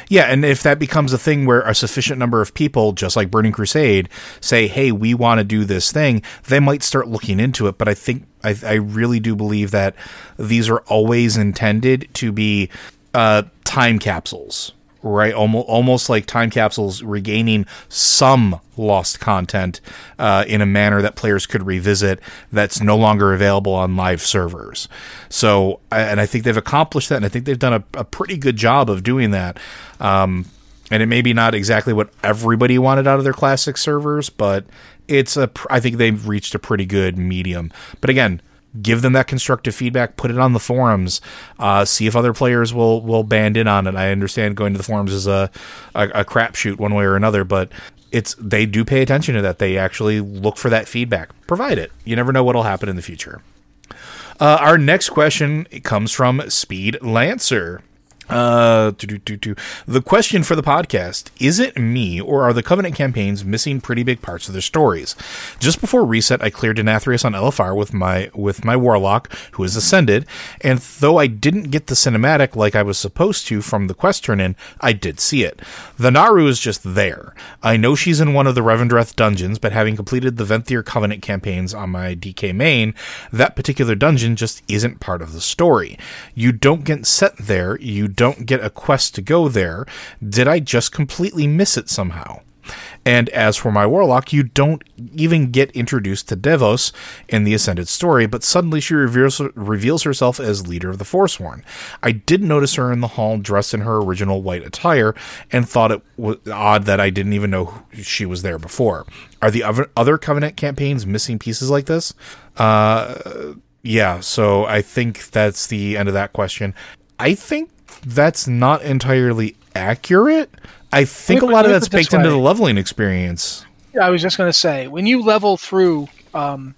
Speaker 2: Yeah, and if that becomes a thing where a sufficient number of people, just like Burning Crusade, say, "Hey, we want to do this thing," they might start looking into it. But I think I, I really do believe that these are always intended to be uh, time capsules, right? Almost, almost like time capsules, regaining some lost content uh, in a manner that players could revisit that's no longer available on live servers. So, and I think they've accomplished that, and I think they've done a, a pretty good job of doing that. Um, and it may be not exactly what everybody wanted out of their classic servers, but it's a i think they've reached a pretty good medium. But again, give them that constructive feedback, put it on the forums, uh, see if other players will will band in on it. I understand going to the forums is a a, a crapshoot one way or another, but it's they do pay attention to that. They actually look for that feedback. Provide it. You never know what'll happen in the future. Uh, our next question comes from Speed Lancer. Uh. The question for the podcast is it me or are the Covenant campaigns missing pretty big parts of their stories? Just before reset, I cleared Denathrius on LFR with my with my warlock who is ascended, and though I didn't get the cinematic like I was supposed to from the quest turn in, I did see it. The Naru is just there. I know she's in one of the Revendreth dungeons, but having completed the Venthyr Covenant campaigns on my DK main, that particular dungeon just isn't part of the story. You don't get set there, you don't get a quest to go there. Did I just completely miss it somehow? And as for my warlock, you don't even get introduced to Devos in the Ascended story, but suddenly she reveals, reveals herself as leader of the Forsworn. I did notice her in the hall dressed in her original white attire and thought it was odd that I didn't even know she was there before. Are the other, other Covenant campaigns missing pieces like this? Uh, yeah, so I think that's the end of that question. I think that's not entirely accurate. I think a lot of that's baked into the leveling experience.
Speaker 1: Yeah, I was just going to say, when you level through um,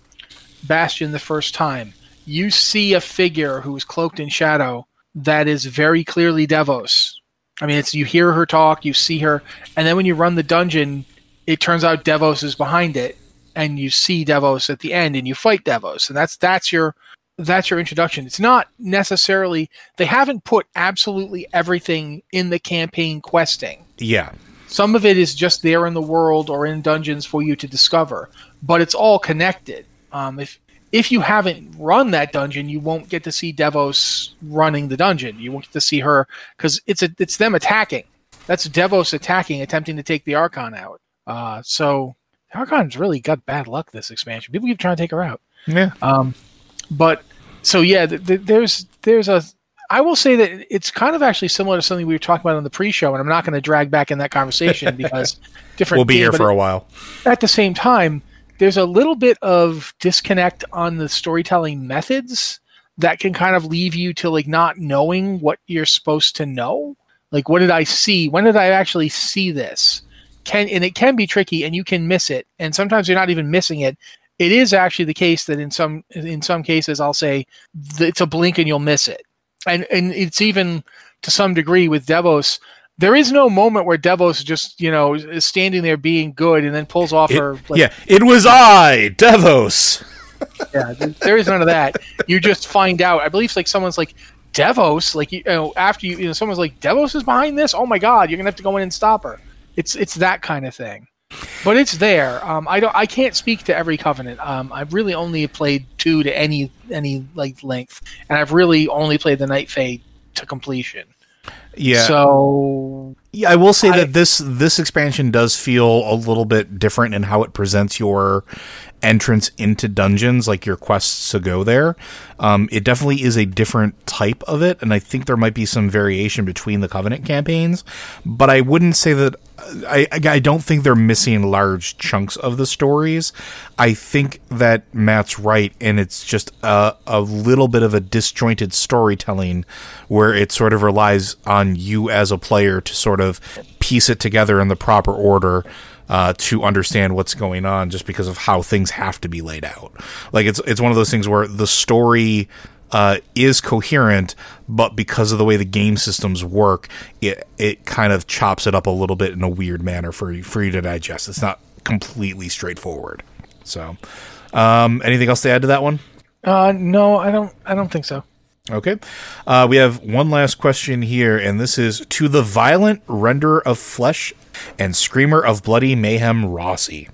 Speaker 1: Bastion the first time, you see a figure who is cloaked in shadow that is very clearly Devos. I mean, it's you hear her talk, you see her, and then when you run the dungeon, it turns out Devos is behind it, and you see Devos at the end, and you fight Devos, and that's that's your that's your introduction. It's not necessarily they haven't put absolutely everything in the campaign questing.
Speaker 2: Yeah.
Speaker 1: Some of it is just there in the world or in dungeons for you to discover, but it's all connected. Um, if if you haven't run that dungeon, you won't get to see Devos running the dungeon. You won't get to see her because it's a it's them attacking. That's Devos attacking, attempting to take the Archon out. Uh, so Archon's really got bad luck this expansion. People keep trying to take her out.
Speaker 2: Yeah.
Speaker 1: Um, but so yeah, th- th- there's there's a. I will say that it's kind of actually similar to something we were talking about on the pre-show, and I'm not going to drag back in that conversation because different.
Speaker 2: We'll be
Speaker 1: game,
Speaker 2: here for a while.
Speaker 1: at the same time, there's a little bit of disconnect on the storytelling methods that can kind of leave you to like not knowing what you're supposed to know. Like, what did I see? When did I actually see this? Can and it can be tricky, and you can miss it. And sometimes you're not even missing it. It is actually the case that in some in some cases I'll say it's a blink and you'll miss it, and and it's even to some degree with Devos. There is no moment where Devos just you know is standing there being good and then pulls off
Speaker 2: It-
Speaker 1: her like,
Speaker 2: yeah, it was I, Devos.
Speaker 1: yeah, there is none of that. You just find out. I believe it's like someone's like Devos, like you know, after you, you know, someone's like Devos is behind this. Oh my God, you're gonna have to go in and stop her. It's it's that kind of thing, but it's there. Um, I don't. I can't speak to every covenant. Um, I've really only played two to any any like length, and I've really only played the Night Fae to completion.
Speaker 2: Yeah.
Speaker 1: So
Speaker 2: Yeah, I will say
Speaker 1: I-
Speaker 2: that this this expansion does feel a little bit different in how it presents your entrance into dungeons, like your quests to go there. Um, it definitely is a different type of it, and I think there might be some variation between the Covenant campaigns. But I wouldn't say that. I I don't think they're missing large chunks of the stories. I think that Matt's right, and it's just a, a little bit of a disjointed storytelling where it sort of relies on you as a player to sort of piece it together in the proper order uh, to understand what's going on, just because of how things have to be laid out. Like it's it's one of those things where the story uh, is coherent, but because of the way the game systems work, it it kind of chops it up a little bit in a weird manner for you, for you to digest. It's not completely straightforward. So, um, anything else to add to that one?
Speaker 1: uh, no, I don't. I don't think so.
Speaker 2: Okay. Uh, we have one last question here, and this is to the violent render of flesh and screamer of bloody mayhem Rossi.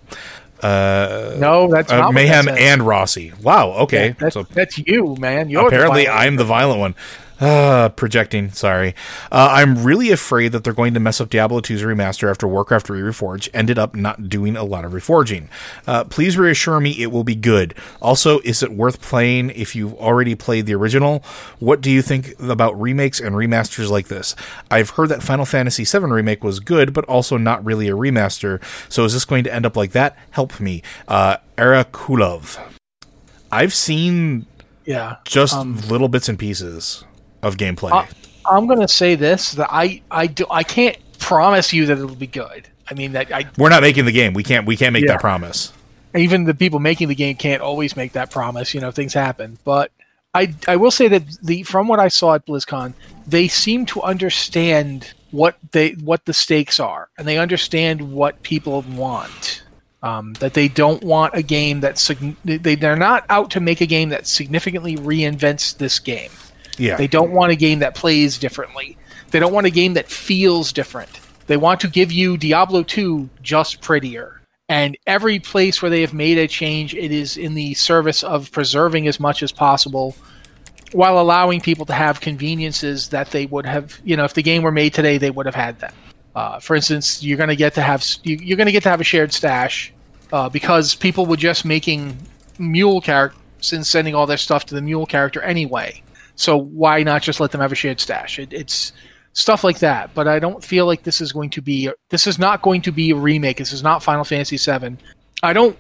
Speaker 1: Uh, No, that's
Speaker 2: Uh,
Speaker 1: that
Speaker 2: mayhem and Rossi. Wow. Okay.
Speaker 1: That's,
Speaker 2: so
Speaker 1: that's you, man. You're
Speaker 2: apparently I'm the violent one. Uh, projecting, sorry. Uh, I'm really afraid that they're going to mess up Diablo 2's remaster after Warcraft 3 Reforged ended up not doing a lot of reforging. Uh, please reassure me it will be good. Also, is it worth playing if you've already played the original? What do you think about remakes and remasters like this? I've heard that Final Fantasy VII Remake was good, but also not really a remaster. So is this going to end up like that? Help me. Uh, Era Kulov. I've seen
Speaker 1: Yeah.
Speaker 2: just
Speaker 1: Um,
Speaker 2: little bits and pieces of gameplay.
Speaker 1: Uh, I'm going to say this that I I do I can't promise you that it'll be good. I mean that I
Speaker 2: We're not making the game. We can't. We can't make
Speaker 1: Yeah.
Speaker 2: that promise.
Speaker 1: even the people making the game can't always make that promise. You know, things happen. But I I will say that the from what I saw at BlizzCon, they seem to understand what they what the stakes are, and they understand what people want. Um, that they don't want a game that sign- they they're not out to make a game that significantly reinvents this game.
Speaker 2: Yeah.
Speaker 1: They don't want a game that plays differently. They don't want a game that feels different. They want to give you Diablo 2 just prettier. And every place where they have made a change, it is in the service of preserving as much as possible while allowing people to have conveniences that they would have, you know, if the game were made today, they would have had them. Uh, for instance, you're going to get to have you- you're going to get to have a shared stash uh, because people were just making mule characters and sending all their stuff to the mule character anyway. So why not just let them have a shared stash? It, it's stuff like that. But I don't feel like this is going to be. This is not going to be a remake. This is not Final Fantasy VII. I don't.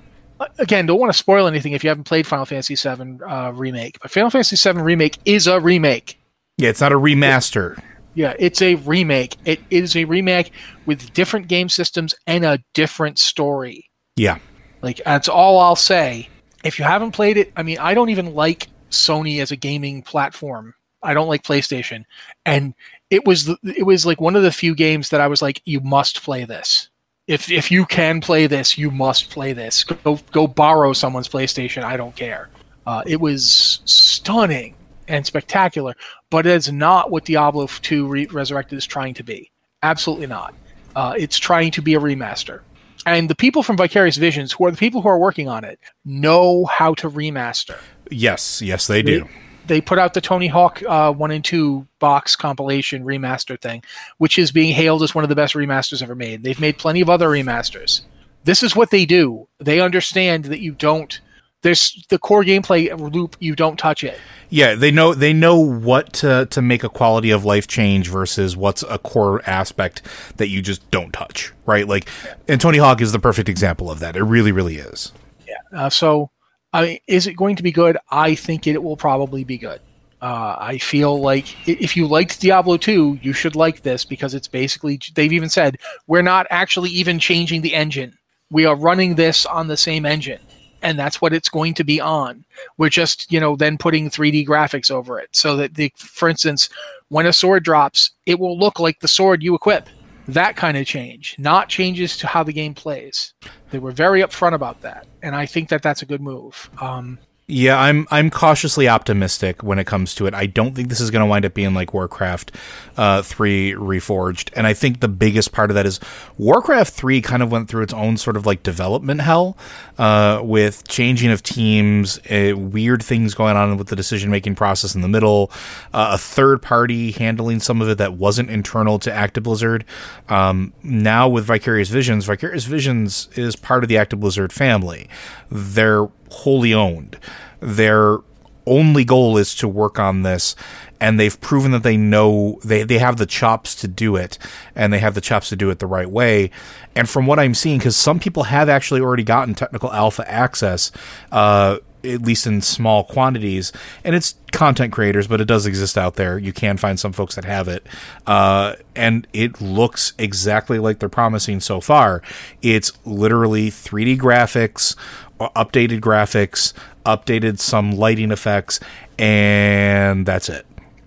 Speaker 1: Again, don't want to spoil anything if you haven't played Final Fantasy VII uh, remake. But Final Fantasy VII remake is a remake.
Speaker 2: yeah. It's not a remaster.
Speaker 1: Yeah, it's a remake. It is a remake with different game systems and a different story.
Speaker 2: Yeah.
Speaker 1: Like that's all I'll say. If you haven't played it, I mean, I don't even like Sony as a gaming platform. I don't like PlayStation, and it was it was like one of the few games that I was like, you must play this. If if you can play this, you must play this. Go go borrow someone's PlayStation. I don't care. Uh, it was stunning and spectacular, but it's not what Diablo 2 Re- Resurrected is trying to be. Absolutely not. Uh, it's trying to be a remaster. And the people from Vicarious Visions, who are the people who are working on it, know how to remaster.
Speaker 2: Yes, yes, they do.
Speaker 1: They, they put out the Tony Hawk uh, 1 and 2 box compilation remaster thing, which is being hailed as one of the best remasters ever made. They've made plenty of other remasters. This is what they do. They understand that you don't there's the core gameplay loop you don't touch it
Speaker 2: yeah they know they know what to to make a quality of life change versus what's a core aspect that you just don't touch right like and tony hawk is the perfect example of that it really really is
Speaker 1: yeah uh, so i mean is it going to be good i think it will probably be good uh, I feel like if you liked Diablo 2, you should like this because it's basically, they've even said, we're not actually even changing the engine. We are running this on the same engine and that's what it's going to be on. We're just, you know, then putting 3D graphics over it so that the for instance, when a sword drops, it will look like the sword you equip. That kind of change, not changes to how the game plays. They were very upfront about that, and I think that that's a good move. Um,
Speaker 2: yeah, I'm I'm cautiously optimistic when it comes to it. I don't think this is going to wind up being like Warcraft uh, 3 Reforged. And I think the biggest part of that is Warcraft 3 kind of went through its own sort of like development hell uh, with changing of teams, uh, weird things going on with the decision making process in the middle, uh, a third party handling some of it that wasn't internal to Activision Blizzard. Um, now with Vicarious Visions, Vicarious Visions is part of the Activision Blizzard family. They're wholly owned. Their only goal is to work on this and they've proven that they know they, they have the chops to do it and they have the chops to do it the right way. And from what i'm seeing because some people have actually already gotten technical alpha access uh, at least in small quantities and it's content creators but it does exist out there. You can find some folks that have it. Uh, and it looks exactly like they're promising so far. It's literally 3d graphics updated graphics, updated some lighting effects, and that's it.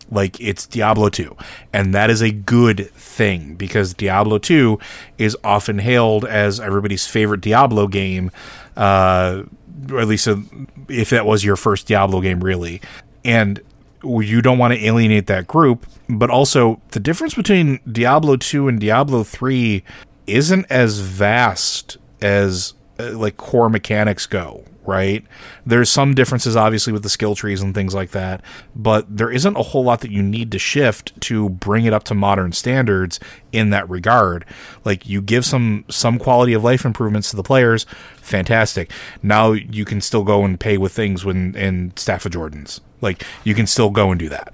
Speaker 2: Like it's Diablo 2. And that is a good thing because Diablo 2 is often hailed as everybody's favorite Diablo game, uh, or at least if that was your first Diablo game, really. And you don't want to alienate that group, but also the difference between Diablo 2 and Diablo 3 isn't as vast as uh, like core mechanics go right? There's some differences obviously with the skill trees and things like that but there isn't a whole lot that you need to shift to bring it up to modern standards in that regard. Like you give some some quality of life improvements to the players fantastic. Now you can still go and pay with things when in staff of jordans. Like you can still go and do that.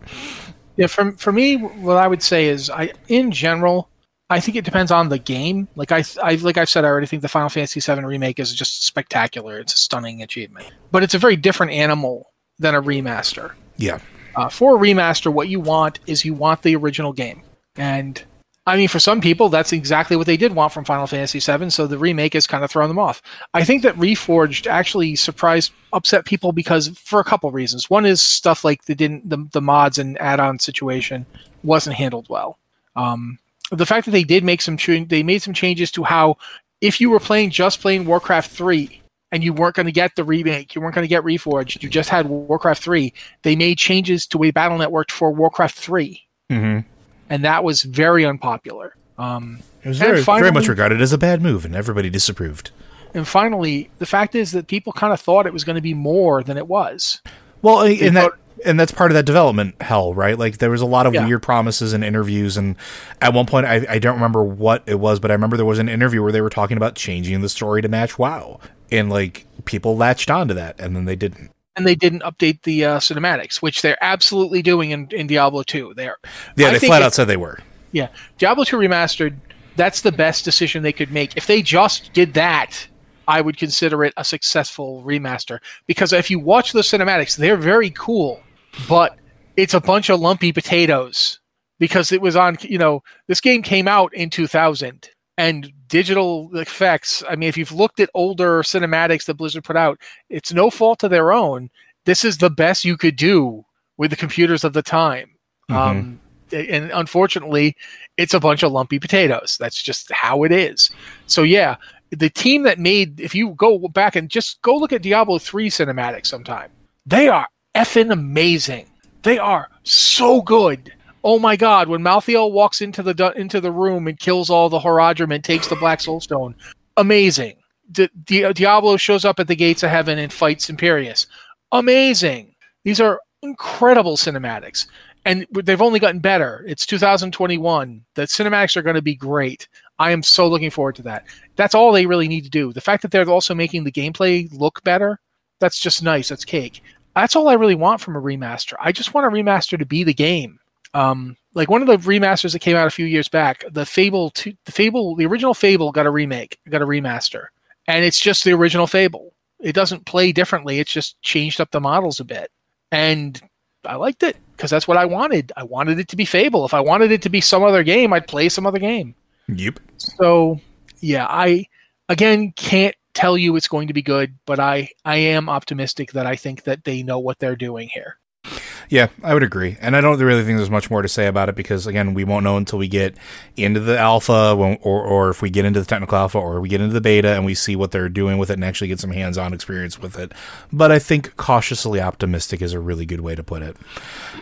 Speaker 1: Yeah for, for me what i would say is i in general I think it depends on the game. Like I, I like I've said, I already think the Final Fantasy VII remake is just spectacular. It's a stunning achievement, but it's a very different animal than a remaster.
Speaker 2: Yeah.
Speaker 1: Uh, for a remaster, what you want is you want the original game, and I mean, for some people, that's exactly what they did want from Final Fantasy VII. So the remake has kind of thrown them off. I think that Reforged actually surprised, upset people because for a couple reasons. One is stuff like the didn't the, the mods and add-on situation wasn't handled well. Um, the fact that they did make some they made some changes to how if you were playing just playing Warcraft 3 and you weren't going to get the remake, you weren't going to get Reforged, you just had Warcraft 3, they made changes to way Battle.net worked for Warcraft 3.
Speaker 2: Mm-hmm.
Speaker 1: And that was very unpopular. Um,
Speaker 2: it was very, finally, very much regarded as a bad move, and everybody disapproved.
Speaker 1: And finally, the fact is that people kind of thought it was going to be more than it was.
Speaker 2: Well, in that and that's part of that development hell, right? Like there was a lot of yeah. weird promises and interviews, and at one point, I, I don't remember what it was, but I remember there was an interview where they were talking about changing the story to match WoW, and like people latched onto that, and then they didn't.
Speaker 1: And they didn't update the uh, cinematics, which they're absolutely doing in, in Diablo 2. They're
Speaker 2: yeah, they flat out said they were.
Speaker 1: Yeah, Diablo 2 remastered. That's the best decision they could make. If they just did that, I would consider it a successful remaster because if you watch the cinematics, they're very cool but it's a bunch of lumpy potatoes because it was on you know this game came out in 2000 and digital effects. I mean, if you've looked at older cinematics that Blizzard put out, it's no fault of their own. This is the best you could do with the computers of the time. Mm-hmm. Um, and unfortunately, it's a bunch of lumpy potatoes. That's just how it is. So yeah, the team that made if you go back and just go look at Diablo 3 cinematics sometime. They are effing amazing. They are so good. Oh my god, when Malthael walks into the into the room and kills all the Horadrim and takes the Black Soul Stone. Amazing. Di- Di- Diablo shows up at the gates of heaven and fights Imperius. Amazing. These are incredible cinematics and they've only gotten better. It's 2021. The cinematics are going to be great. I am so looking forward to that. That's all they really need to do. The fact that they're also making the gameplay look better, that's just nice. That's cake. That's all I really want from a remaster. I just want a remaster to be the game. Um, like one of the remasters that came out a few years back, the Fable, two, the Fable, the original Fable got a remake, got a remaster, and it's just the original Fable. It doesn't play differently. It's just changed up the models a bit, and I liked it because that's what I wanted. I wanted it to be Fable. If I wanted it to be some other game, I'd play some other game.
Speaker 2: Yep.
Speaker 1: So, yeah, I again can't tell you it's going to be good, but I I am optimistic that I think that they know what they're doing here.
Speaker 2: Yeah, I would agree. And I don't really think there's much more to say about it because, again, we won't know until we get into the alpha or, or if we get into the technical alpha or we get into the beta and we see what they're doing with it and actually get some hands on experience with it. But I think cautiously optimistic is a really good way to put it.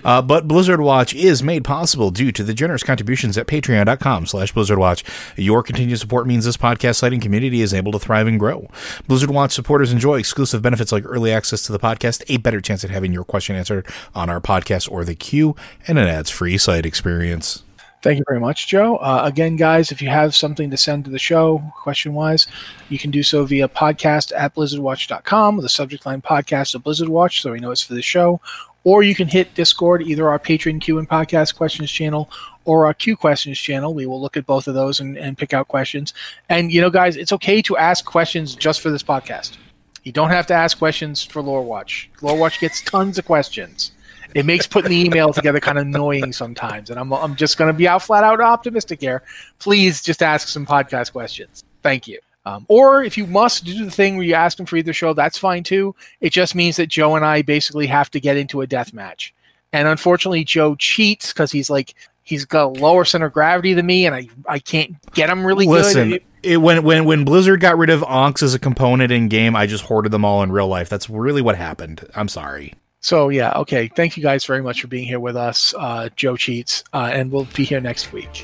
Speaker 2: Uh, but Blizzard Watch is made possible due to the generous contributions at patreon.com slash Blizzard Watch. Your continued support means this podcast and community is able to thrive and grow. Blizzard Watch supporters enjoy exclusive benefits like early access to the podcast, a better chance at having your question answered on our podcast or the queue, and an ads free site experience.
Speaker 1: Thank you very much, Joe. Uh, again, guys, if you have something to send to the show, question wise, you can do so via podcast at blizzardwatch.com with the subject line podcast of Blizzard Watch, so we know it's for the show. Or you can hit Discord, either our Patreon Q and Podcast Questions channel or our Q Questions channel. We will look at both of those and, and pick out questions. And, you know, guys, it's okay to ask questions just for this podcast. You don't have to ask questions for Lore Watch. Lore Watch gets tons of questions it makes putting the email together kind of annoying sometimes. And I'm, I'm just going to be out flat out optimistic here. Please just ask some podcast questions. Thank you. Um, or if you must do the thing where you ask them for either show, that's fine too. It just means that Joe and I basically have to get into a death match. And unfortunately, Joe cheats because he's like he's got a lower center of gravity than me, and I I can't get him really
Speaker 2: Listen,
Speaker 1: good.
Speaker 2: It, when when when Blizzard got rid of Ankhs as a component in game, I just hoarded them all in real life. That's really what happened. I'm sorry.
Speaker 1: So yeah, okay. Thank you guys very much for being here with us, uh, Joe Cheats, uh, and we'll be here next week.